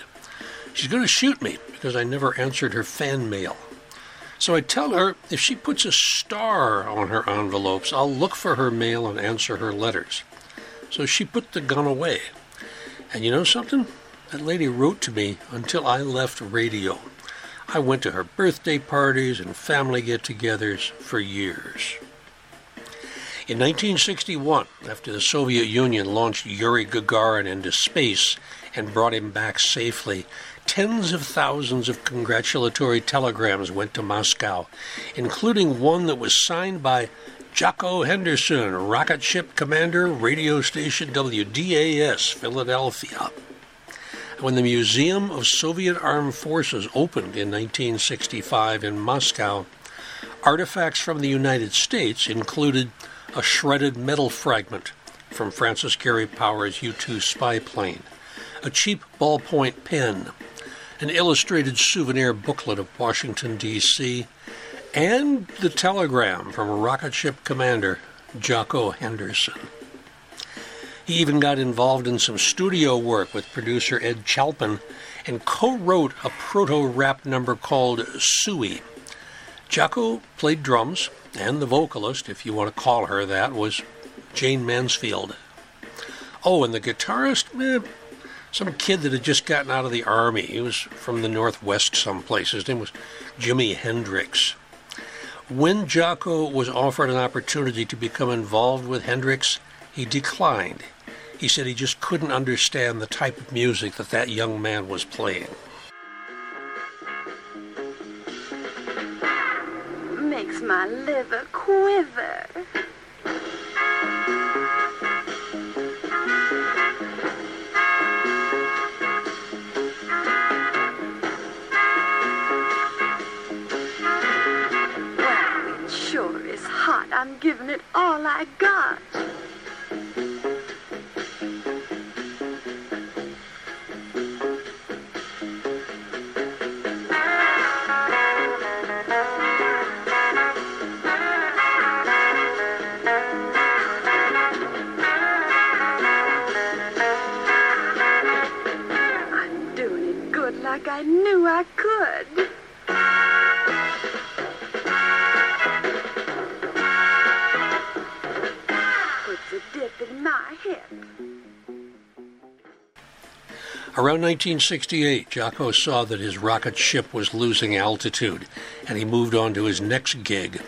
She's going to shoot me because I never answered her fan mail. So I tell her if she puts a star on her envelopes, I'll look for her mail and answer her letters. So she put the gun away. And you know something? That lady wrote to me until I left radio. I went to her birthday parties and family get togethers for years. In 1961, after the Soviet Union launched Yuri Gagarin into space and brought him back safely, tens of thousands of congratulatory telegrams went to Moscow, including one that was signed by Jocko Henderson, rocket ship commander, radio station WDAS, Philadelphia. When the Museum of Soviet Armed Forces opened in 1965 in Moscow, artifacts from the United States included a shredded metal fragment from Francis Gary Powers' U 2 spy plane, a cheap ballpoint pen, an illustrated souvenir booklet of Washington, D.C., and the telegram from rocket ship commander Jocko Henderson. He even got involved in some studio work with producer Ed Chalpin and co wrote a proto rap number called Suey. Jocko played drums, and the vocalist, if you want to call her that, was Jayne Mansfield. Oh, and the guitarist, eh, some kid that had just gotten out of the army. He was from the Northwest someplace. His name was Jimi Hendrix. When Jocko was offered an opportunity to become involved with Hendrix, he declined. He said he just couldn't understand the type of music that that young man was playing. Makes my liver quiver. Giving it all I got. Around 1968, Jocko saw that his rocket ship was losing altitude, and he moved on to his next gig,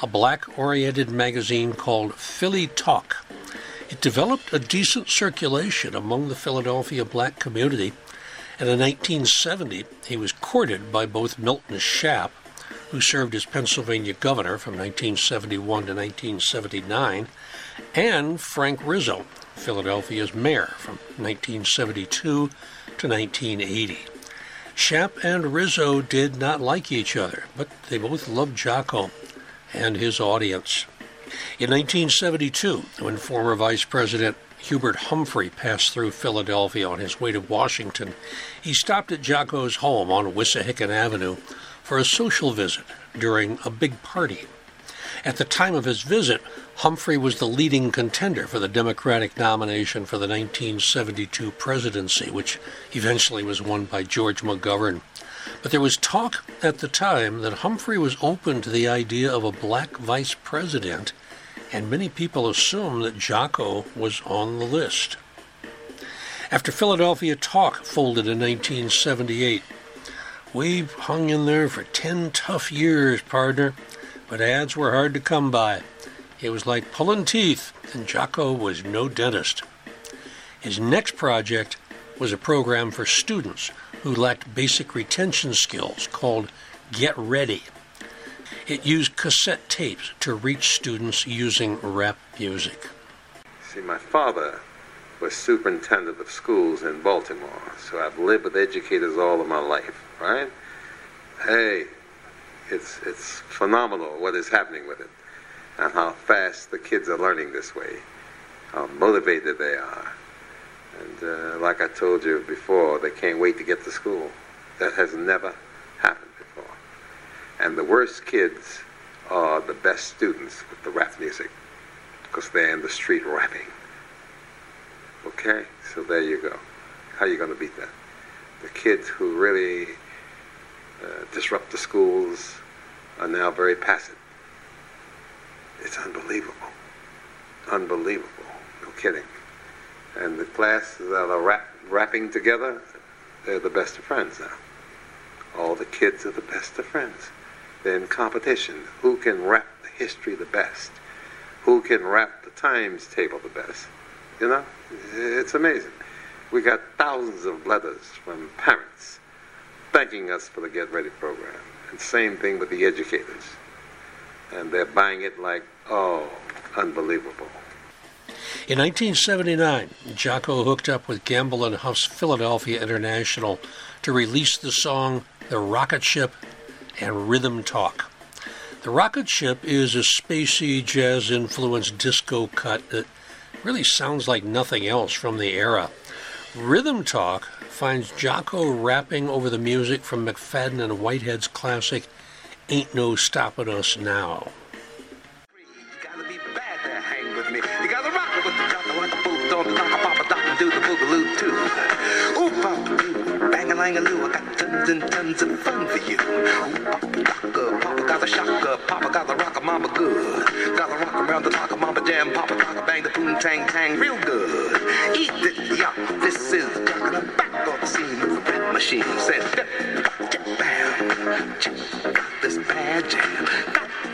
a black oriented magazine called Philly Talk. It developed a decent circulation among the Philadelphia black community, and in 1970, he was courted by both Milton Shapp, who served as Pennsylvania governor from 1971 to 1979, and Frank Rizzo, Philadelphia's mayor from 1972 to 1980. Shapp and Rizzo did not like each other, but they both loved Jocko and his audience. In 1972, when former Vice President Hubert Humphrey passed through Philadelphia on his way to Washington, he stopped at Jocko's home on Wissahickon Avenue for a social visit during a big party. At the time of his visit, Humphrey was the leading contender for the Democratic nomination for the 1972 presidency, which eventually was won by George McGovern. But there was talk at the time that Humphrey was open to the idea of a black vice president, and many people assumed that Jocko was on the list. After Philadelphia Talk folded in 1978, we hung in there for 10 tough years, partner, but ads were hard to come by. It was like pulling teeth, and Jocko was no dentist. His next project was a program for students who lacked basic retention skills called Get Ready. It used cassette tapes to reach students using rap music. See, my father was superintendent of schools in Baltimore, so I've lived with educators all of my life, right? Hey, it's, it's phenomenal what is happening with it and how fast the kids are learning this way, how motivated they are. And uh, like I told you before, they can't wait to get to school. That has never happened before. And the worst kids are the best students with the rap music because they're in the street rapping. Okay, so there you go. How are you going to beat that? The kids who really uh, disrupt the schools are now very passive. It's unbelievable. Unbelievable. No kidding. And the classes that are rap, rapping together, they're the best of friends now. All the kids are the best of friends. They're in competition. Who can rap the history the best? Who can rap the times table the best? You know, it's amazing. We got thousands of letters from parents thanking us for the Get Ready program. And same thing with the educators. And they're buying it like, oh, unbelievable. In 1979, Jocko hooked up with Gamble and Huff's Philadelphia International to release the song The Rocket Ship and Rhythm Talk. The Rocket Ship is a spacey, jazz influenced disco cut that really sounds like nothing else from the era. Rhythm Talk finds Jocko rapping over the music from McFadden and Whitehead's classic Ain't No Stoppin' Us Now. And tons of fun for you. Ooh, Papa got a shocker, Papa got a rocker, Mama good. Got a rock around the Mama jam, Papa bang the boom, tang, tang, real good. Eat it, yeah, this is the the scene with the red machine. Said, bam, got this bad jam.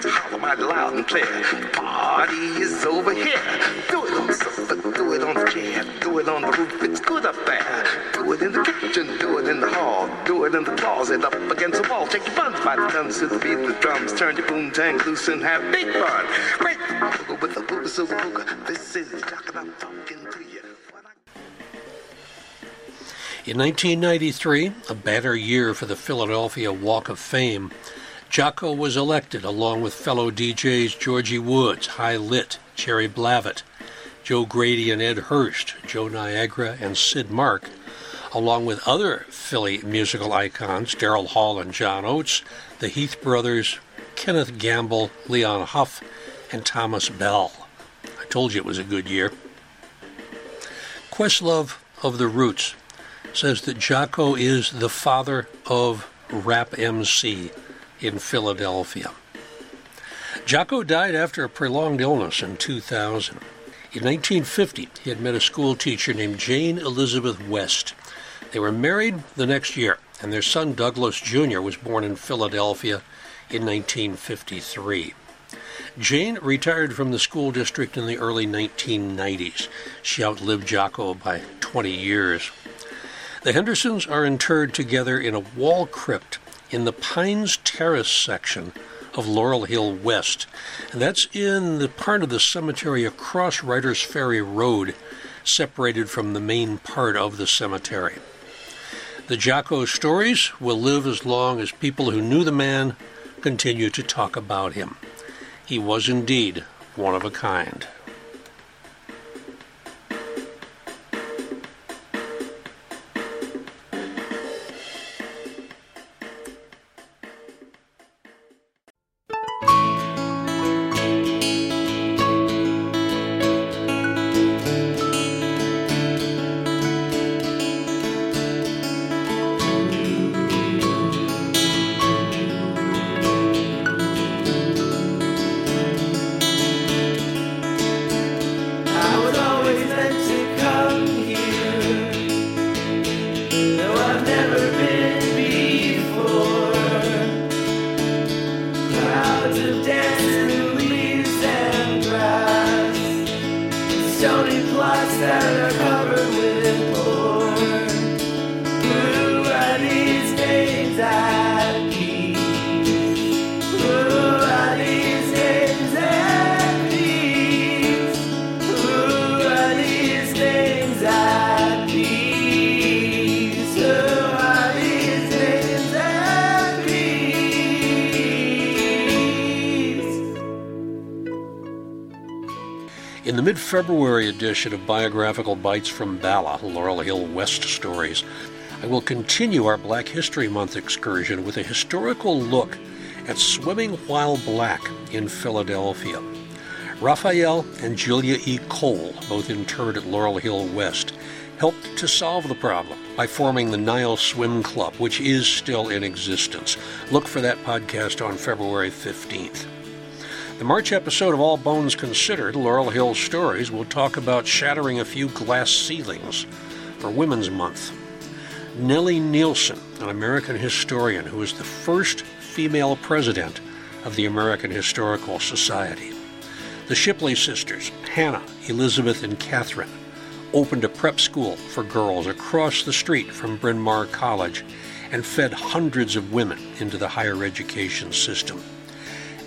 Holler mighty loud and clear. Party is over here. Do it on the sofa, do it on the chair, do it on the roof. It's good up there. Do it in the kitchen, do it in the hall, do it in the closet, up against the wall. Take your buns by the thumbs to the beat the drums. Turn your boom tang loose and have big fun. Great with the booga silver booga. This is Jock and I'm talking In 1993, a banner year for the Philadelphia Walk of Fame, Jocko was elected along with fellow DJs Georgie Woods, Hy Lit, Jerry Blavat, Joe Grady and Ed Hurst, Joe Niagara and Sid Mark, along with other Philly musical icons Daryl Hall and John Oates, the Heath brothers, Kenneth Gamble, Leon Huff, and Thomas Bell. I told you it was a good year. Questlove of the Roots says that Jocko is the father of rap MC in Philadelphia. Jocko died after a prolonged illness in 2000. In 1950, he had met a school teacher named Jane Elizabeth West. They were married the next year, and their son Douglas Jr. was born in Philadelphia in 1953. Jane retired from the school district in the early 1990s. She outlived Jocko by 20 years. The Hendersons are interred together in a wall crypt in the Pines Terrace section of Laurel Hill West. And that's in the part of the cemetery across Righters Ferry Road, separated from the main part of the cemetery. The Jocko stories will live as long as people who knew the man continue to talk about him. He was indeed one of a kind. that are. Mid February edition of Biographical Bites from Bala, Laurel Hill West Stories, I will continue our Black History Month excursion with a historical look at swimming while black in Philadelphia. Raphael and Julia E. Cole, both interred at Laurel Hill West, helped to solve the problem by forming the Nile Swim Club, which is still in existence. Look for that podcast on February 15th. The March episode of All Bones Considered, Laurel Hill Stories, will talk about shattering a few glass ceilings for Women's Month. Nellie Neilson, an American historian who was the first female president of the American Historical Society. The Shipley sisters, Hannah, Elizabeth, and Catherine, opened a prep school for girls across the street from Bryn Mawr College and fed hundreds of women into the higher education system.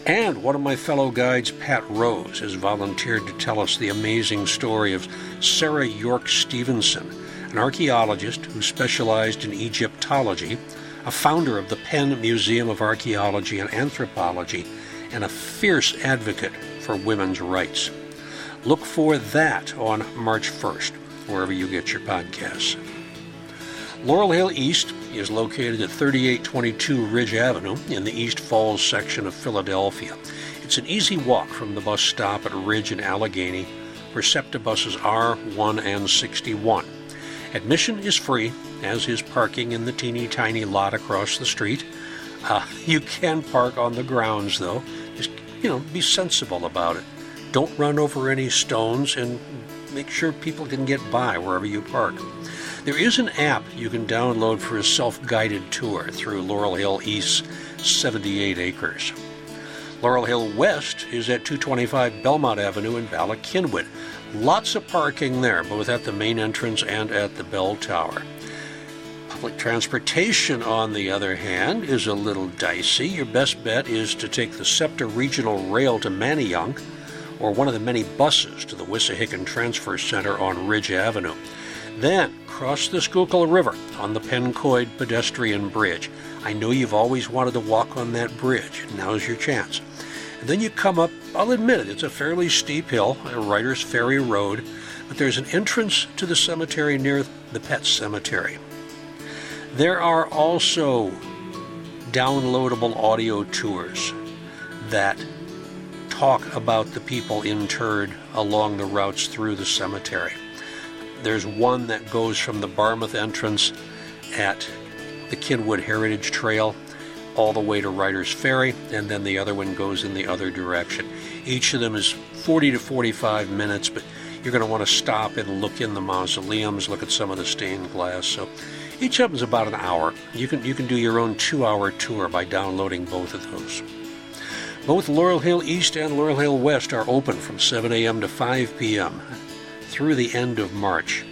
And one of my fellow guides, Pat Rose, has volunteered to tell us the amazing story of Sara Yorke Stevenson, an archaeologist who specialized in Egyptology, a founder of the Penn Museum of Archaeology and Anthropology, and a fierce advocate for women's rights. Look for that on March 1st, wherever you get your podcasts. Laurel Hill East is located at 3822 Ridge Avenue in the East Falls section of Philadelphia. It's an easy walk from the bus stop at Ridge and Allegheny, where SEPTA buses R1 and 61. Admission is free, as is parking in the teeny tiny lot across the street. Uh, <laughs> you can park on the grounds, though. Just, you know, be sensible about it. Don't run over any stones and make sure people can get by wherever you park. There is an app you can download for a self guided tour through Laurel Hill East's 78 acres. Laurel Hill West is at 225 Belmont Avenue in Bala Cynwyd. Lots of parking there, both at the main entrance and at the bell tower. Public transportation, on the other hand, is a little dicey. Your best bet is to take the SEPTA Regional Rail to Manayunk or one of the many buses to the Wissahickon Transfer Center on Ridge Avenue. Then cross the Schuylkill River on the Pencoyd pedestrian bridge. I know you've always wanted to walk on that bridge. Now's your chance. And then you come up, I'll admit it, it's a fairly steep hill, a Righters Ferry Road, but there's an entrance to the cemetery near the Pet Cemetery. There are also downloadable audio tours that talk about the people interred along the routes through the cemetery. There's one that goes from the Barmouth entrance at the Cynwyd Heritage Trail all the way to Righters Ferry, and then the other one goes in the other direction. Each of them is 40 to 45 minutes, but you're going to want to stop and look in the mausoleums, look at some of the stained glass. So each of them is about an hour. You can you can do your own two-hour tour by downloading both of those. Both Laurel Hill East and Laurel Hill West are open from 7 a.m. to 5 p.m through the end of March.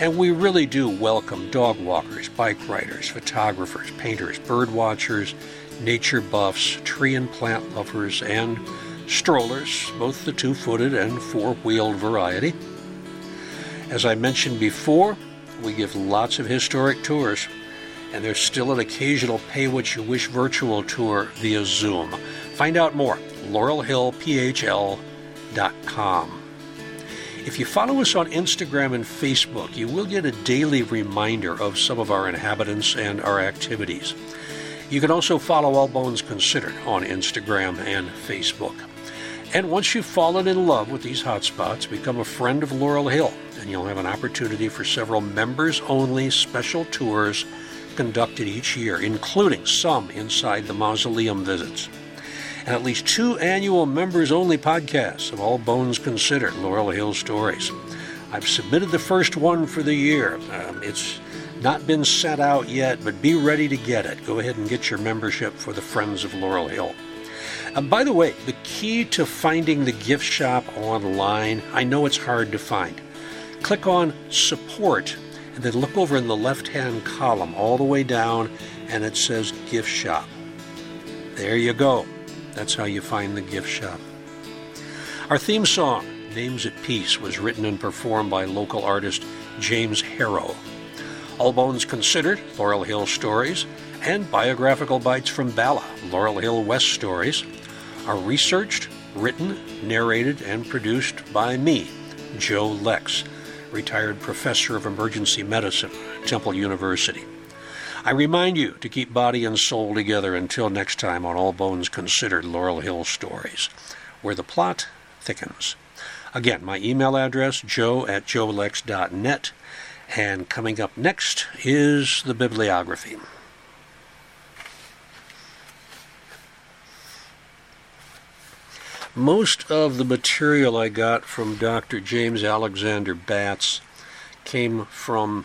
And we really do welcome dog walkers, bike riders, photographers, painters, bird watchers, nature buffs, tree and plant lovers, and strollers, both the two footed and four wheeled variety. As I mentioned before, we give lots of historic tours, and there's still an occasional pay what you wish virtual tour via Zoom. Find out more, laurelhillphl.com. If you follow us on Instagram and Facebook, you will get a daily reminder of some of our inhabitants and our activities. You can also follow All Bones Considered on Instagram and Facebook. And once you've fallen in love with these hotspots, become a friend of Laurel Hill, and you'll have an opportunity for several members only special tours conducted each year, including some inside the mausoleum visits and at least two annual members only podcasts of All Bones Considered Laurel Hill Stories. I've submitted the first one for the year. Um, it's not been sent out yet, but be ready to get it. Go ahead and get your membership for the Friends of Laurel Hill. Um, by the way, the key to finding the gift shop online, I know it's hard to find. Click on Support and then look over in the left hand column all the way down and it says Gift Shop. There you go. That's how you find the gift shop. Our theme song, Names at Peace, was written and performed by local artist James Harrow. All Bones Considered, Laurel Hill Stories, and Biographical Bites from Bala, Laurel Hill West Stories, are researched, Written, narrated, and produced by me, Joe Lex, retired professor of emergency medicine Temple University. I remind you to keep body and soul together until next time on All Bones Considered Laurel Hill Stories, where the plot thickens. Again, my email address, joe at joelex.net, and coming up next is the bibliography. Most of the material I got from Dr. James Alexander Batts came from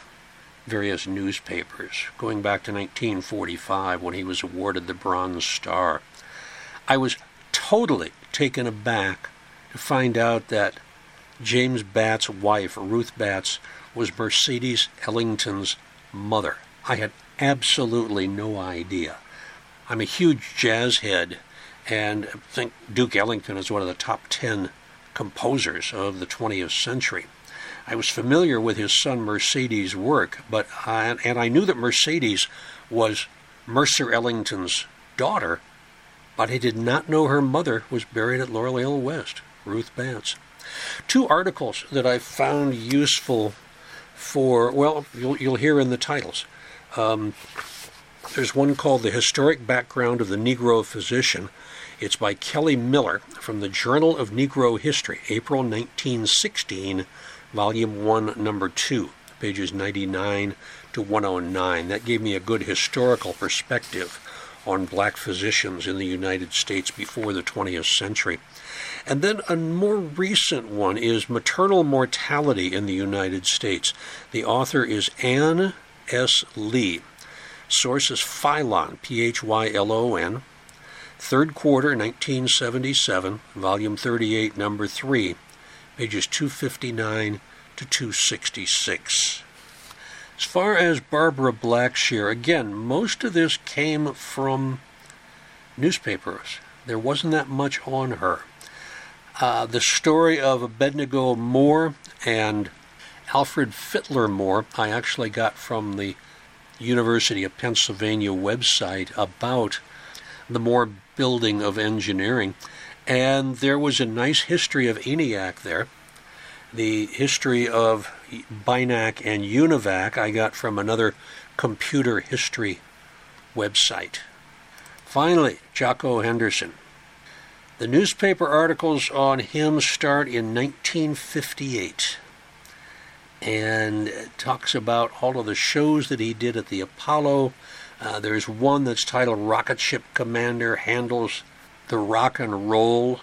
various newspapers, going back to 1945 when he was awarded the Bronze Star. I was totally taken aback to find out that James Batts' wife, Ruth Batts, was Mercedes Ellington's mother. I had absolutely no idea. I'm a huge jazz head and I think Duke Ellington is one of the top 10 composers of the 20th century. I was familiar with his son Mercedes' work, but I, and I knew that Mercedes was Mercer Ellington's daughter, but I did not know her mother was buried at Laurel Hill West, Ruth Batts. Two articles that I found useful for, well, you'll, you'll hear in the titles. Um, there's one called The Historic Background of the Negro Physician. It's by Kelly Miller from the Journal of Negro History, April 1916 Volume 1, Number 2, pages 99 to 109. That gave me a good historical perspective on black physicians in the United States before the 20th century. And then a more recent one is Maternal Mortality in the United States. The author is Anne S. Lee. Source is Phylon, P H Y L O N. Third quarter, 1977, volume 38, number 3 pages 259 to 266. As far as Barbara Blackshear, again, most of this came from newspapers. There wasn't that much on her. Uh, the story of Abednego Moore and Alfred Fitler Moore, I actually got from the University of Pennsylvania website about the Moore Building of Engineering. And there was a nice history of ENIAC there. The history of BINAC and UNIVAC I got from another computer history website. Finally, Jocko Henderson. The newspaper articles on him start in 1958 and talks about all of the shows that he did at the Apollo. Uh, there's one that's titled Rocket Ship Commander Handles the rock and roll.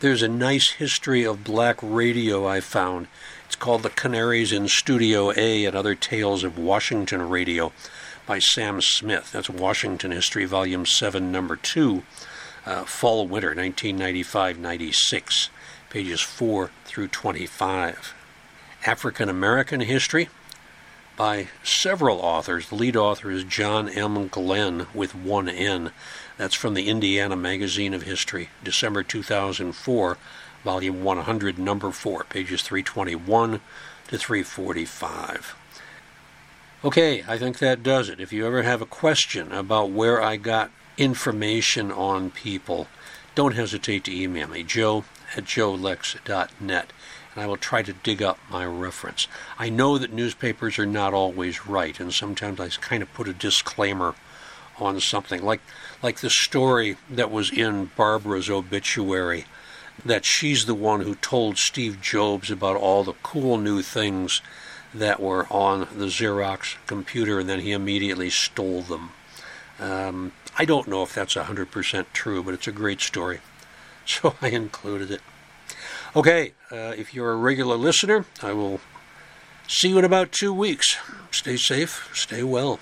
There's a nice history of black radio I found. It's called The Canaries in Studio A and Other Tales of Washington Radio by Sam Smith. That's Washington History, Volume 7, Number 2, uh, Fall Winter, 1995 96, pages 4 through 25. African American History by several authors. The lead author is John M. Glenn with one N. That's from the Indiana Magazine of History, December 2004, volume 100, number 4, pages 321 to 345. Okay, I think that does it. If you ever have a question about where I got information on people, don't hesitate to email me, joe at joelex.net, and I will try to dig up my reference. I know that newspapers are not always right, and sometimes I kind of put a disclaimer on something like like the story that was in Barbara's obituary that she's the one who told Steve Jobs about all the cool new things that were on the Xerox computer and then he immediately stole them. Um, I don't know if that's 100% true, but it's a great story. <laughs> So I included it. Okay, uh, if you're a regular listener, I will see you in about two weeks. Stay safe, stay well.